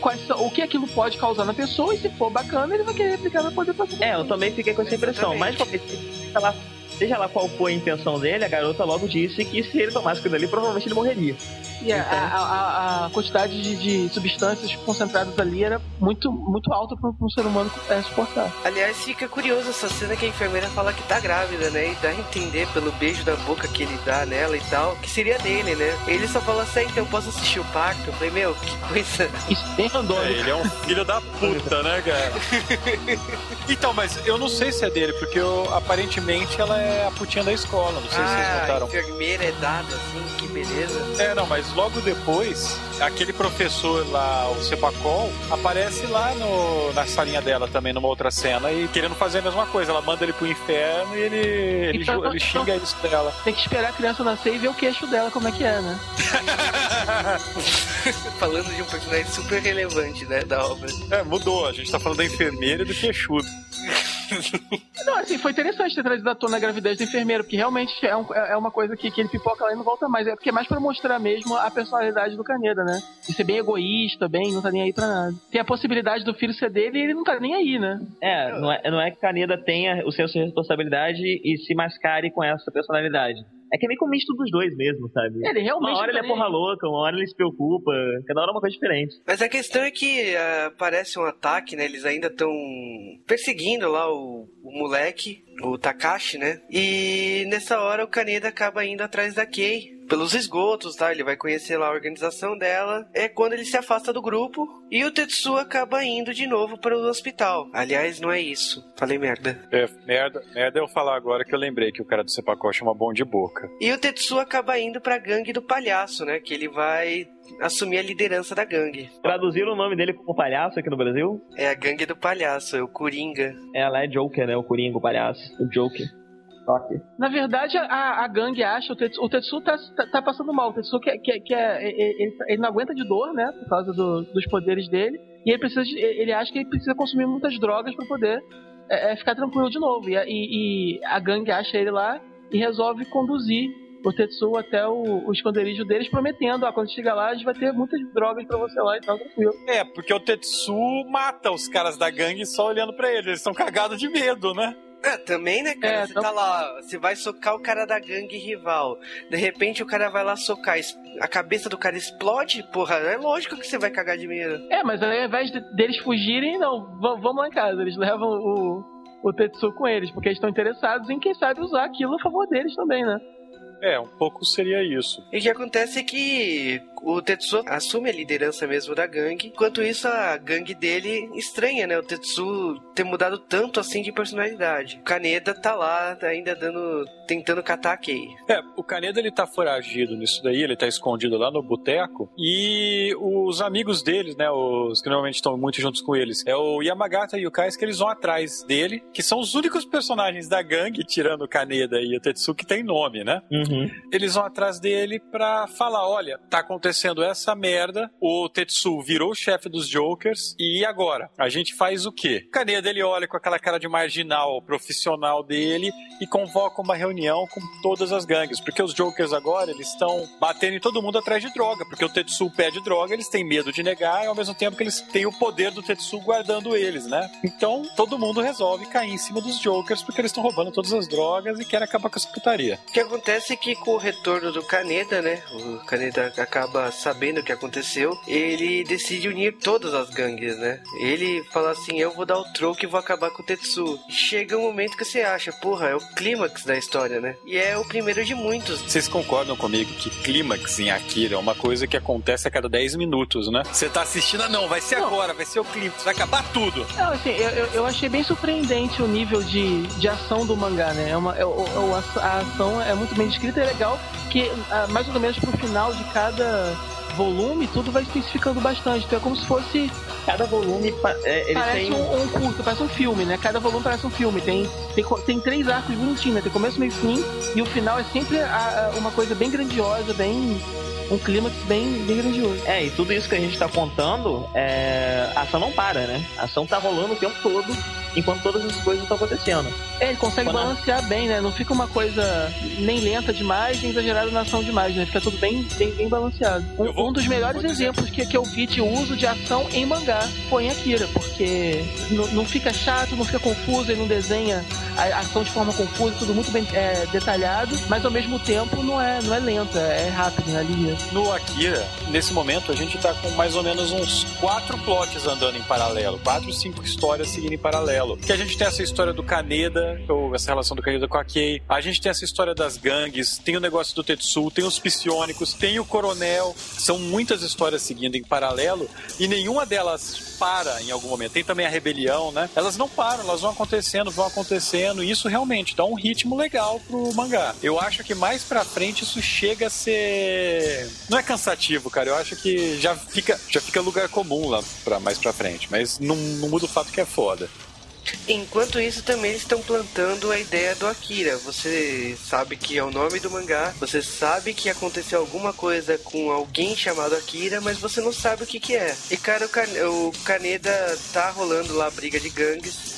quais, o que aquilo pode causar na pessoa e se for bacana, ele vai querer replicar pra poder fazer. É, eu também fiquei com essa impressão, mas lá seja lá qual foi a intenção dele, a garota logo disse que se ele tomasse aquilo ali, provavelmente ele morreria. E então... a, a, a, quantidade de, de, substâncias concentradas ali era muito, muito alta para um ser humano é, suportar. Aliás, fica curioso essa cena que a enfermeira fala que tá grávida, né? E dá a entender pelo beijo da boca que ele dá nela e tal, que seria dele, né? Ele só fala assim, então eu posso assistir o parto? Eu falei, meu, que coisa. Isso bem randômico. É, ele é um filho da puta, né, cara? então, mas eu não sei se é dele, porque eu, aparentemente ela é é a putinha da escola, não sei ah, se vocês ah, notaram. A enfermeira é dada assim, que beleza. É, não, mas logo depois, aquele professor lá, o Sepacol, aparece lá no, na salinha dela também, numa outra cena, e querendo fazer a mesma coisa. Ela manda ele pro inferno e ele, ele, então, ele xinga então, isso dela. Tem que esperar a criança nascer e ver o queixo dela como é que é, né? falando de um personagem super relevante, né, da obra. É, mudou. A gente tá falando da enfermeira e do queixudo. Não, assim, foi interessante ter trazido à tona a gravidez do enfermeiro, porque realmente é, um, é uma coisa que, que ele pipoca lá e não volta mais. É porque é mais pra mostrar mesmo a personalidade do Caneda, né? De ser bem egoísta, bem, não tá nem aí pra nada. Tem a possibilidade do filho ser dele e ele não tá nem aí, né? É, não é, não é que Caneda tenha o senso de responsabilidade e se mascare com essa personalidade. É que é meio que um misto dos dois mesmo, sabe? Ele realmente. Uma hora ele é porra louca, uma hora ele se preocupa, cada hora é uma coisa diferente. Mas a questão é que uh, parece um ataque, né? Eles ainda estão perseguindo lá o, o moleque, o Takashi, né? E nessa hora o Kaneda acaba indo atrás da Kei pelos esgotos, tá? Ele vai conhecer lá a organização dela. É quando ele se afasta do grupo e o Tetsuo acaba indo de novo para o hospital. Aliás, não é isso. Falei merda. É, merda, merda eu falar agora que eu lembrei que o cara do Sepacó chama bom de boca. E o Tetsuo acaba indo pra gangue do palhaço, né? Que ele vai assumir a liderança da gangue. Traduziram o nome dele como palhaço aqui no Brasil? É a gangue do palhaço, é o Coringa. É, ela é Joker, né? O Coringa, o palhaço. O Joker. Na verdade, a, a gangue acha, o Tetsu, o Tetsu tá, tá, tá, passando mal. O Tetsu quer, quer, quer ele, ele, não aguenta de dor, né? Por causa do, dos poderes dele. E ele, precisa, ele acha que ele precisa consumir muitas drogas para poder é, é, ficar tranquilo de novo. E, e, e, a gangue acha ele lá e resolve conduzir o Tetsu até o, o esconderijo deles, prometendo: ah, quando chegar lá, a gente vai ter muitas drogas para você lá e tal, tranquilo. É, porque o Tetsu mata os caras da gangue só olhando para eles. Eles estão cagados de medo, né? É, também, né, cara? É, você tá lá, você vai socar o cara da gangue rival. De repente o cara vai lá socar, a cabeça do cara explode, porra, é lógico que você vai cagar de medo. É, mas aí, ao invés de, deles fugirem, não, vamos lá em casa. Eles levam o, o Tetsu com eles, porque eles estão interessados em, quem sabe, usar aquilo a favor deles também, né? É, um pouco seria isso. E o que acontece é que o Tetsuo assume a liderança mesmo da gangue. Enquanto isso, a gangue dele estranha, né? O Tetsuo ter mudado tanto assim de personalidade. O Kaneda tá lá, tá ainda dando. tentando catar a Kei. É, o Kaneda ele tá foragido nisso daí, ele tá escondido lá no boteco. E os amigos deles, né? Os que normalmente estão muito juntos com eles, é o Yamagata e o Kais que eles vão atrás dele, que são os únicos personagens da gangue, tirando o Kaneda e o Tetsuo, que tem nome, né? Uhum. Eles vão atrás dele pra falar: olha, tá acontecendo essa merda, o Tetsuo virou o chefe dos Jokers, e agora? A gente faz o quê? O Kaneda ele olha com aquela cara de marginal profissional dele e convoca uma reunião com todas as gangues, porque os Jokers agora eles estão batendo em todo mundo atrás de droga, porque o Tetsuo pede droga, eles têm medo de negar, e ao mesmo tempo que eles têm o poder do Tetsuo guardando eles, né? Então todo mundo resolve cair em cima dos Jokers porque eles estão roubando todas as drogas e querem acabar com essa putaria. O que acontece é que com o retorno do Kaneda, né? O Kaneda acaba sabendo o que aconteceu. Ele decide unir todas as gangues, né? Ele fala assim: Eu vou dar o troco e vou acabar com o Tetsu. Chega um momento que você acha, porra, é o clímax da história, né? E é o primeiro de muitos. Vocês concordam comigo que clímax em Akira é uma coisa que acontece a cada 10 minutos, né? Você tá assistindo, não, vai ser agora, vai ser o clímax, vai acabar tudo. Não, assim, eu, eu, eu achei bem surpreendente o nível de, de ação do mangá, né? É uma, é, o- o- a, a ação é muito bem descrita e é legal que ah, mais ou menos pro final de cada volume tudo vai intensificando bastante. Então é como se fosse. Cada volume é, ele parece tem. um, um curto, parece um filme, né? Cada volume parece um filme. Tem, tem, tem três arcos bonitinhos, né? Tem começo, meio e fim. E o final é sempre a- a- uma coisa bem grandiosa, bem. Um clímax bem, bem grandioso. É, e tudo isso que a gente tá contando, é... a ação não para, né? A ação tá rolando o tempo todo, enquanto todas as coisas estão acontecendo. É, ele consegue Quando- balancear bem, né? Não fica uma coisa nem lenta demais, nem exagerada na ação demais, né? Fica tudo bem, bem, bem balanceado. Um, vou- um dos melhores exemplos que, que eu vi de uso de ação em mangá foi em Akira, porque não, fica chato, não fica confuso, ele não desenha a ação de forma confusa, tudo muito bem é, detalhado, mas ao mesmo tempo não é, não é lento, é, é rápido, né? Ali. No Akira, nesse momento, a gente tá com mais ou menos uns quatro plots andando em paralelo. Quatro, cinco histórias seguindo em paralelo. Que a gente tem essa história do Kaneda, ou essa relação do Kaneda com a Kei. A gente tem essa história das gangues, tem o negócio do Tetsu, tem os psionicos, tem o coronel. São muitas histórias seguindo em paralelo e nenhuma delas para em algum momento. Tem também a rebelião, né? Elas não param, elas vão acontecendo, vão acontecendo. E isso realmente dá um ritmo legal pro mangá. Eu acho que mais pra frente isso chega a ser. Não é cansativo, cara. Eu acho que já fica, já fica lugar comum lá pra, mais pra frente. Mas não, não muda o fato que é foda. Enquanto isso, também estão plantando a ideia do Akira. Você sabe que é o nome do mangá, você sabe que aconteceu alguma coisa com alguém chamado Akira, mas você não sabe o que, que é. E cara, o, o Kaneda tá rolando lá a briga de gangues.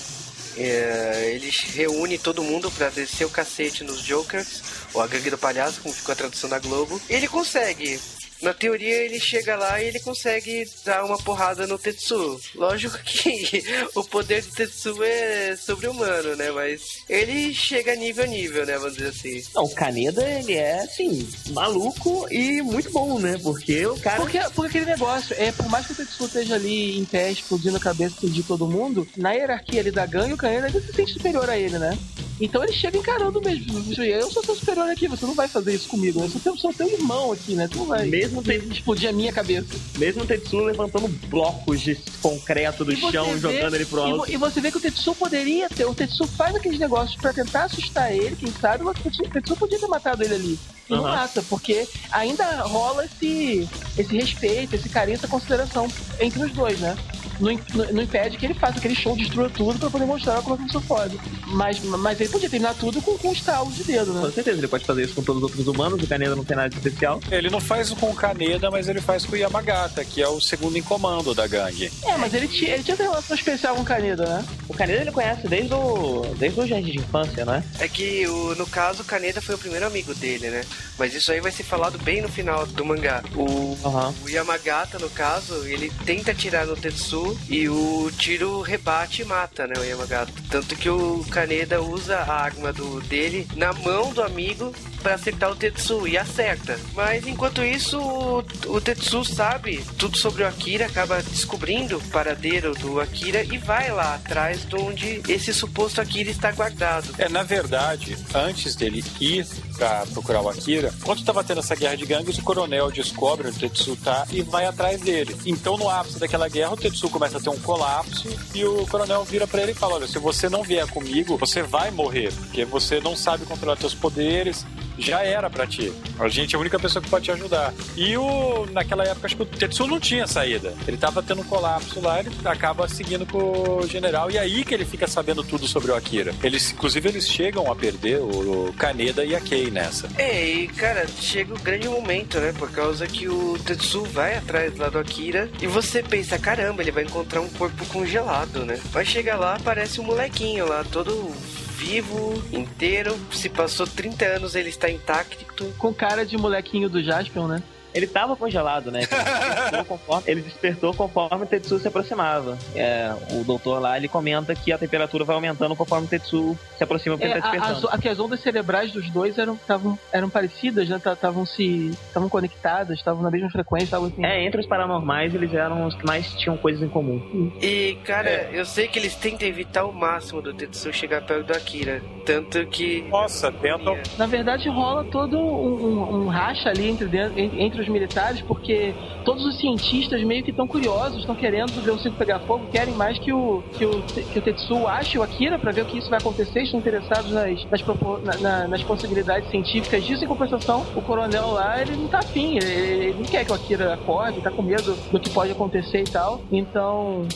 É, ele reúne todo mundo pra descer o cacete nos Jokers, ou a gangue do palhaço, como ficou a tradução da Globo. E ele consegue. Na teoria, ele chega lá e ele consegue dar uma porrada no Tetsu. Lógico que o poder do Tetsu é sobre-humano, né? Mas ele chega a nível a nível, né? Vamos dizer assim. Não, o Kaneda, ele é, assim, maluco e muito bom, né? Porque o cara. Porque, porque aquele negócio, é, por mais que o Tetsuo esteja ali em pé, explodindo a cabeça de todo mundo, na hierarquia ali da gangue, o Kaneda ainda se sente superior a ele, né? Então ele chega encarando mesmo. Eu sou seu superior aqui, você não vai fazer isso comigo. né? Eu sou teu, sou teu irmão aqui, né? Tu não vai Mesmo tem- explodir a minha cabeça. Mesmo o Tetsuo levantando blocos de concreto do E chão, vê- jogando ele pro e alto. E, você vê que o Tetsu poderia ter. O Tetsu faz aqueles negócios pra tentar assustar ele, quem sabe, mas o Tetsu, o Tetsu podia ter matado ele ali. E não Aham. mata, porque ainda rola esse, esse respeito, esse carinho, essa consideração entre os dois, né? Não, não- não impede que ele faça aquele show, destrua tudo pra poder mostrar como é que eu sou foda. Mas, mas ele podia terminar tudo com, com um estalo de dedo, Com né? certeza, ele pode fazer isso com todos os outros humanos, o Kaneda não tem nada de especial. Ele não faz com o Kaneda, mas ele faz com o Yamagata, que é o segundo em comando da gangue. É, mas ele, tinha- ele tinha essa relação especial com o Kaneda, né? O Kaneda ele conhece desde o. desde o jardim de infância, não é? É que, o, no caso, o Kaneda foi o primeiro amigo dele, né? Mas isso aí vai ser falado bem no final do mangá. O, Aham. o Yamagata, no caso, ele tenta atirar no Tetsu Tetsu e o tiro rebate e mata, né, o Yamagata. Tanto que o Kaneda usa a arma do, dele na mão do amigo para acertar o Tetsu e acerta. Mas enquanto isso, o, o Tetsu sabe tudo sobre o Akira, acaba descobrindo o paradeiro do Akira e vai lá atrás de onde esse suposto Akira está guardado. É, na verdade, antes dele ir pra procurar o Akira, quando tava tendo essa guerra de gangues, o coronel descobre onde o Tetsu tá e vai atrás dele. Então, no ápice daquela guerra, o Tetsu começa a ter um colapso e o coronel vira para ele e fala: Olha, se você não vier comigo, você vai morrer, porque você não sabe controlar seus poderes, já era pra ti. A gente é a única pessoa que pode te ajudar. E o, naquela época, acho que o Tetsu não tinha saída. Ele tava tendo um colapso lá, ele acaba seguindo com o general, e aí que ele fica sabendo tudo sobre o Akira. Eles, inclusive, eles chegam a perder o, o Kaneda e a Kei nessa. É, e cara, chega o grande momento, né? Por causa que o Tetsu vai atrás lá do Akira e você pensa, caramba, ele vai encontrar um corpo congelado, né? Vai chegar lá, aparece um molequinho lá, todo vivo, inteiro. Se passou 30 anos, ele está intacto. Com cara de molequinho do Jaspion, né? Ele tava congelado, né? Ele despertou conforme, ele despertou conforme o Tetsu se aproximava. É, o doutor lá, ele comenta que a temperatura vai aumentando conforme o Tetsu se aproxima porque É, ele tá a- despertando. as, aqui, as ondas cerebrais dos dois eram, tavam, eram parecidas, né? Estavam se. estavam conectadas, estavam na mesma frequência, estavam assim. É, entre os paranormais, eles eram os que mais tinham coisas em comum. E, cara, eu sei que eles tentam evitar o máximo do Tetsu chegar perto do Akira. Tanto que. Nossa, tentam. Na verdade, rola todo um, um- um racha ali entre, dentro- en- entre os militares, porque todos os cientistas meio que estão curiosos, estão querendo ver o circo pegar fogo, querem mais que o, que o, que o Tetsu ache o Akira para ver o que isso vai acontecer, estão interessados nas, nas, na- na- nas possibilidades científicas disso. Em compensação, o coronel lá, ele não tá afim, ele, ele não quer que o Akira acorde, tá com medo do que pode acontecer e tal. Então,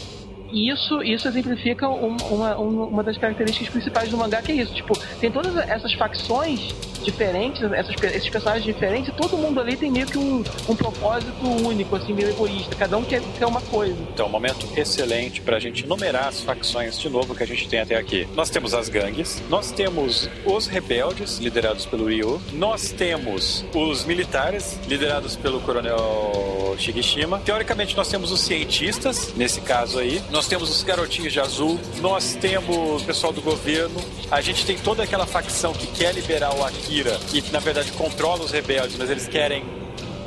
isso, isso exemplifica um- uma, uma, uma das características principais do mangá, que é isso. Tipo, tem todas essas facções diferentes, essas, esses personagens diferentes, todo mundo ali tem meio que um, um propósito único, assim, meio egoísta. Cada um quer, quer uma coisa. Então, um momento excelente pra gente numerar as facções de novo que a gente tem até aqui. Nós temos as gangues, nós temos os rebeldes, liderados pelo Ryu, nós temos os militares, liderados pelo coronel Shigishima. Teoricamente, nós temos os cientistas, nesse caso aí, nós temos os garotinhos de azul, nós temos o pessoal do governo, a gente tem toda aquela facção que quer liberar o Akira, que na verdade controla os rebeldes, mas eles querem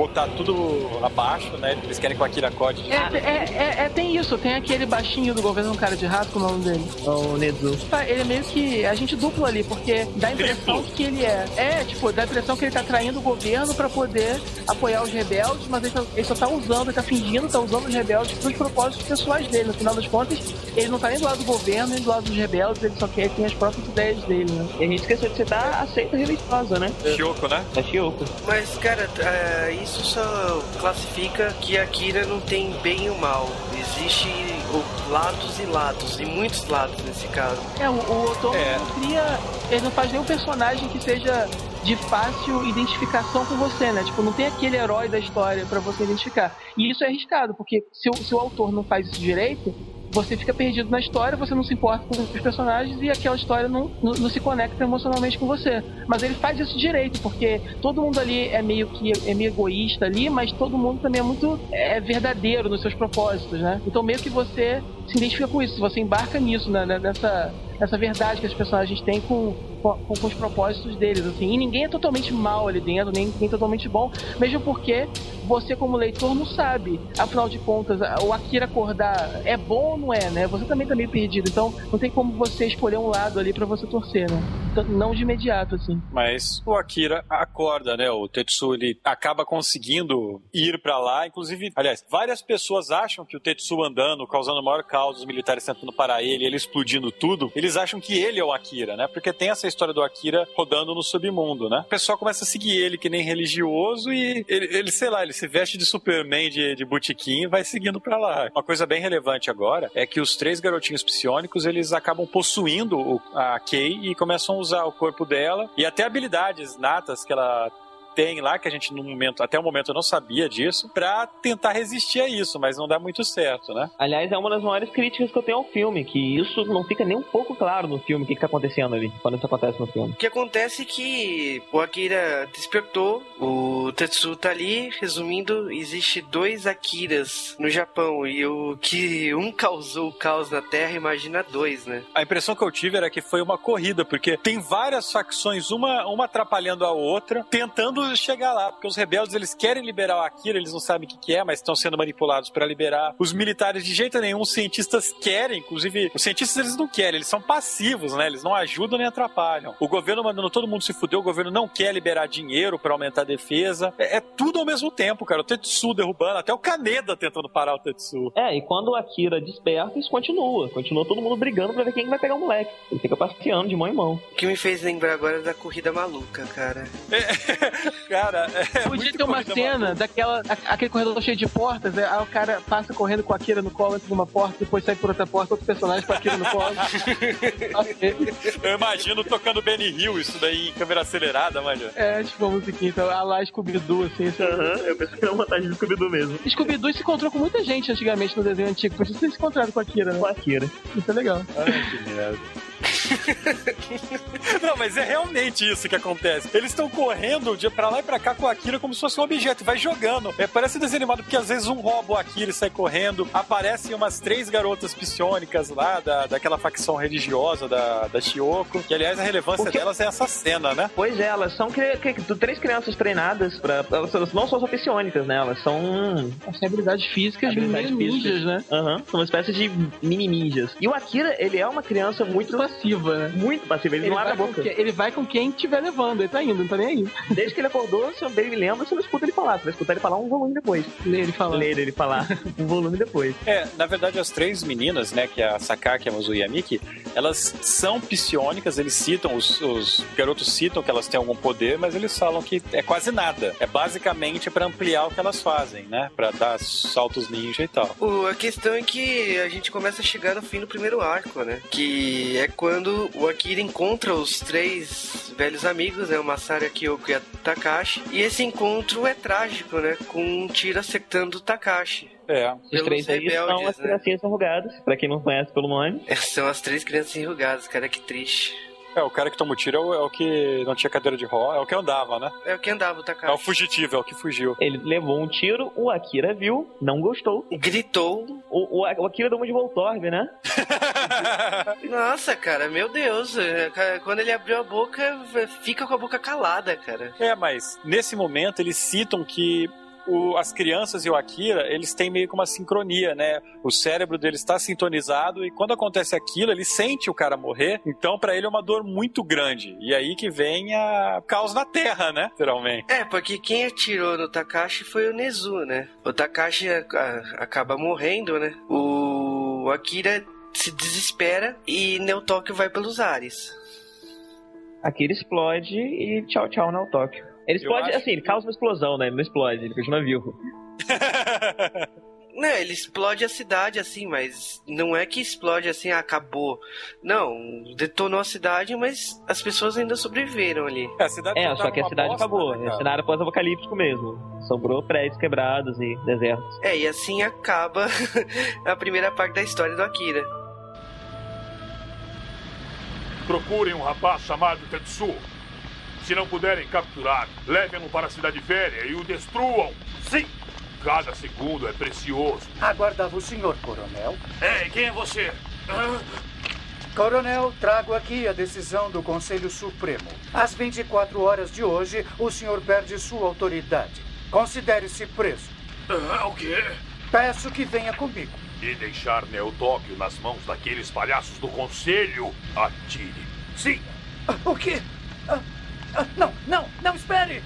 botar tudo abaixo, né? Eles querem que o Akira acorde. É, é, é, é, tem isso, tem aquele baixinho do governo, um cara de rato, como é o nome dele? O Nezu. Tá, ele é meio que a gente duplo ali, porque dá a impressão que ele é. É, tipo, dá a impressão que ele tá traindo o governo pra poder apoiar os rebeldes, mas ele, tá- ele só tá usando, ele tá fingindo, tá usando os rebeldes pros propósitos pessoais dele. No final das contas, ele não tá nem do lado do governo, nem do lado dos rebeldes, ele só quer ter as próprias ideias dele, né? E a gente esqueceu de citar a seita religiosa, né? Shiyoko, né? Da Shiyoko. Mas, cara, é, isso só classifica que Akira não tem bem e o mal. Existe o- lados e lados, e muitos lados nesse caso. É, o, o Otomo não cria. Ele não faz nenhum personagem que seja de fácil identificação com você, né? Tipo, não tem aquele herói da história pra você identificar. E isso é arriscado, porque se o, se o autor não faz isso direito, você fica perdido na história, você não se importa com os personagens e aquela história não, não, não se conecta emocionalmente com você. Mas ele faz isso direito, porque todo mundo ali é meio que é meio egoísta ali, mas todo mundo também é muito é, verdadeiro nos seus propósitos, né? Então meio que você se identifica com isso, você embarca nisso, né? nessa, nessa verdade que os personagens têm com, com, com os propósitos deles, assim. E ninguém é totalmente mal ali dentro, nem, nem totalmente bom, mesmo porque você, como leitor, não sabe. Afinal de contas, o Akira acordar é bom ou não é, né? Você também tá meio perdido, então não tem como você escolher um lado ali pra você torcer, né? Então, não de imediato, assim. Mas o Akira acorda, né? O Tetsu ele acaba conseguindo ir pra lá. Inclusive, aliás, várias pessoas acham que o Tetsu andando, causando maior caos, os militares tentando parar ele, ele explodindo tudo, eles acham que ele é o Akira, né? Porque tem essa história do Akira rodando no submundo, né? O pessoal começa a seguir ele que nem religioso e ele, ele, sei lá, ele se veste de Superman de, de botiquim e vai seguindo pra lá. Uma coisa bem relevante agora é que os três garotinhos psionicos eles acabam possuindo o- a Kei e começam a usar o corpo dela e até habilidades natas que ela tem lá, que a gente no momento, até o momento não sabia disso, pra tentar resistir a isso, mas não dá muito certo, né? Aliás, é uma das maiores críticas que eu tenho ao filme, que isso não fica nem um pouco claro no filme, o que, que tá acontecendo ali, quando isso acontece no filme. O que acontece é que o Akira despertou, o Tetsu tá ali, resumindo, existe dois Akiras no Japão, e o que um causou o caos na Terra, imagina dois, né? A impressão que eu tive era que foi uma corrida, porque tem várias facções, uma, uma atrapalhando a outra, tentando chegar lá, porque os rebeldes eles querem liberar o Akira, eles não sabem o que, que é, mas estão sendo manipulados para liberar. Os militares de jeito nenhum, os cientistas querem, inclusive, os cientistas eles não querem, eles são passivos, né? Eles não ajudam nem atrapalham. O governo mandando todo mundo se fuder, o governo não quer liberar dinheiro para aumentar a defesa. É, é, tudo ao mesmo tempo, cara. O Tetsu derrubando, até o Kaneda tentando parar o Tetsu. É, e quando o Akira desperta, isso continua. Continua todo mundo brigando pra ver quem vai pegar o moleque. Ele fica passeando de mão em mão. O que me fez lembrar agora é da corrida maluca, cara. cara, é Podia ter uma cena maluca. daquela. aquele corredor cheio de portas, aí o cara passa correndo com a Akira no colo, entra numa porta, depois sai por outra porta, outro personagem com a Akira no colo. Eu imagino tocando Benny Hill, isso daí em câmera acelerada, mano. É, tipo uma musiquinha, então, a lá Scooby-Doo, assim. Aham, uh -huh, eu pensei que era uma montagem de Scooby-Doo mesmo. Scooby-Doo se encontrou com muita gente antigamente no desenho antigo, por isso ter se encontrado com a Akira, né? Com a Akira. Isso é legal. Ai, que merda. Não, mas é realmente isso que acontece. Eles estão correndo de pra lá e pra cá com a Akira como se fosse um objeto, vai jogando. É, parece desanimado porque às vezes um rouba o Akira e sai correndo. Aparecem umas três garotas psiônicas lá, da, daquela facção religiosa da, da Shioko. Que aliás a relevância porque... delas é essa cena, né? Pois é, elas são cri... três crianças treinadas pra. Elas não são só psiônicas, né? Elas são. As habilidades físicas habilidades meio ninjas, né? Aham. Uhum. São uma espécie de mini ninjas. E o Akira, ele é uma criança muito passiva, né? Muito passiva, ele, ele não abre a boca. Que, ele vai com quem estiver levando, ele tá indo, não tá nem aí. Desde que ele acordou, se ele lembra, você não escuta ele falar. Você vai escutar ele falar um volume depois. Ler ele falar. Ler ele falar um volume depois. É, na verdade, as três meninas, né, que é a Sakaki, a Mazu e a Miki, elas são psiônicas, eles citam, os, os garotos citam que elas têm algum poder, mas eles falam que é quase nada. É basicamente para ampliar o que elas fazem, né? Pra dar saltos ninja e tal. O, a questão é que a gente começa a chegar no fim do primeiro arco, né? Que é quando o Akira encontra os três velhos amigos, né? O Masaru, Kyoko e a Takashi. E esse encontro é trágico, né? Com um tiro acertando o Takashi. É. Os três aí são as né? criancinhas enrugadas, pra quem não conhece pelo nome. São as três crianças enrugadas, cara, que triste. É, o cara que toma o tiro é o, é o, que não tinha cadeira de roda, é o que andava, né? É o que andava, o Takashi. É o fugitivo, é o que fugiu. Ele levou um tiro, o Akira viu, não gostou. Gritou. O, o, o Akira deu uma de Voltorb, né? Nossa, cara, meu Deus. É, quando ele abriu a boca, fica com a boca calada, cara. É, mas nesse momento eles citam que o, as crianças e o Akira, eles têm meio que uma sincronia, né? O cérebro deles está sintonizado e quando acontece aquilo, ele sente o cara morrer, então para ele é uma dor muito grande. E aí que vem a caos na Terra, né? Literalmente. É, porque quem atirou no Takashi foi o Nezu, né? O Takashi a, a, acaba morrendo, né? O Akira se desespera e Neotóquio vai pelos ares. Akira explode e tchau tchau Neotóquio. Ele explode, acho... assim, ele causa uma explosão, né? Ele não explode, ele continua vivo. Não, ele explode a cidade assim, mas não é que explode assim, ah, acabou. Não, detonou a cidade, mas as pessoas ainda sobreviveram ali. É, é só que a cidade bosta, acabou. Né, é cenário pós-apocalíptico mesmo. Sobrou prédios quebrados e desertos. É, e assim acaba a primeira parte da história do Akira. Procurem um rapaz chamado Tetsu. Se não puderem capturar, levem-no para a cidade velha e o destruam. Sim! Cada segundo é precioso. Aguardava o senhor, coronel. Ei, quem é você? Coronel, trago aqui a decisão do Conselho Supremo. Às 24 horas de hoje, o senhor perde sua autoridade. Considere-se preso. Ah, o quê? Peço que venha comigo. E deixar Neotóquio nas mãos daqueles palhaços do Conselho? Atire. Sim. O quê? Ah. Não, não, não, espere!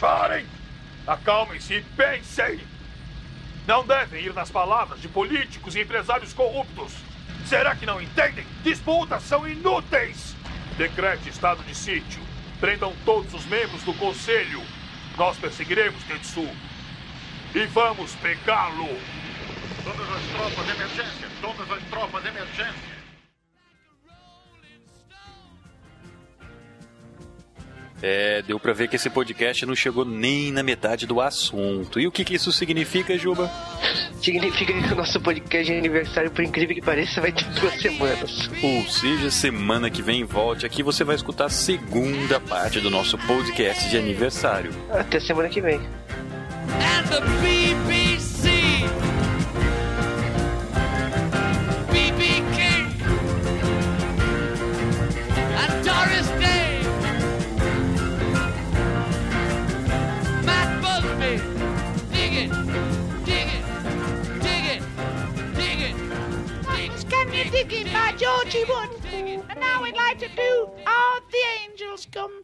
Parem! Acalmem-se e pensem! Não devem ir nas palavras de políticos e empresários corruptos. Será que não entendem? Disputas são inúteis! Decrete estado de sítio. Prendam todos os membros do conselho. Nós perseguiremos Tetsu. E vamos pegá-lo! Todas as tropas de emergência! Todas as tropas de emergência! É, deu pra ver que esse podcast não chegou nem na metade do assunto. E o que, que isso significa, Juba? Significa que o nosso podcast de aniversário, por incrível que pareça, vai ter duas semanas. Ou seja, semana que vem volte aqui você vai escutar a segunda parte do nosso podcast de aniversário. Até semana que vem. It by Georgie Wood? And now we'd like to do All the Angels Come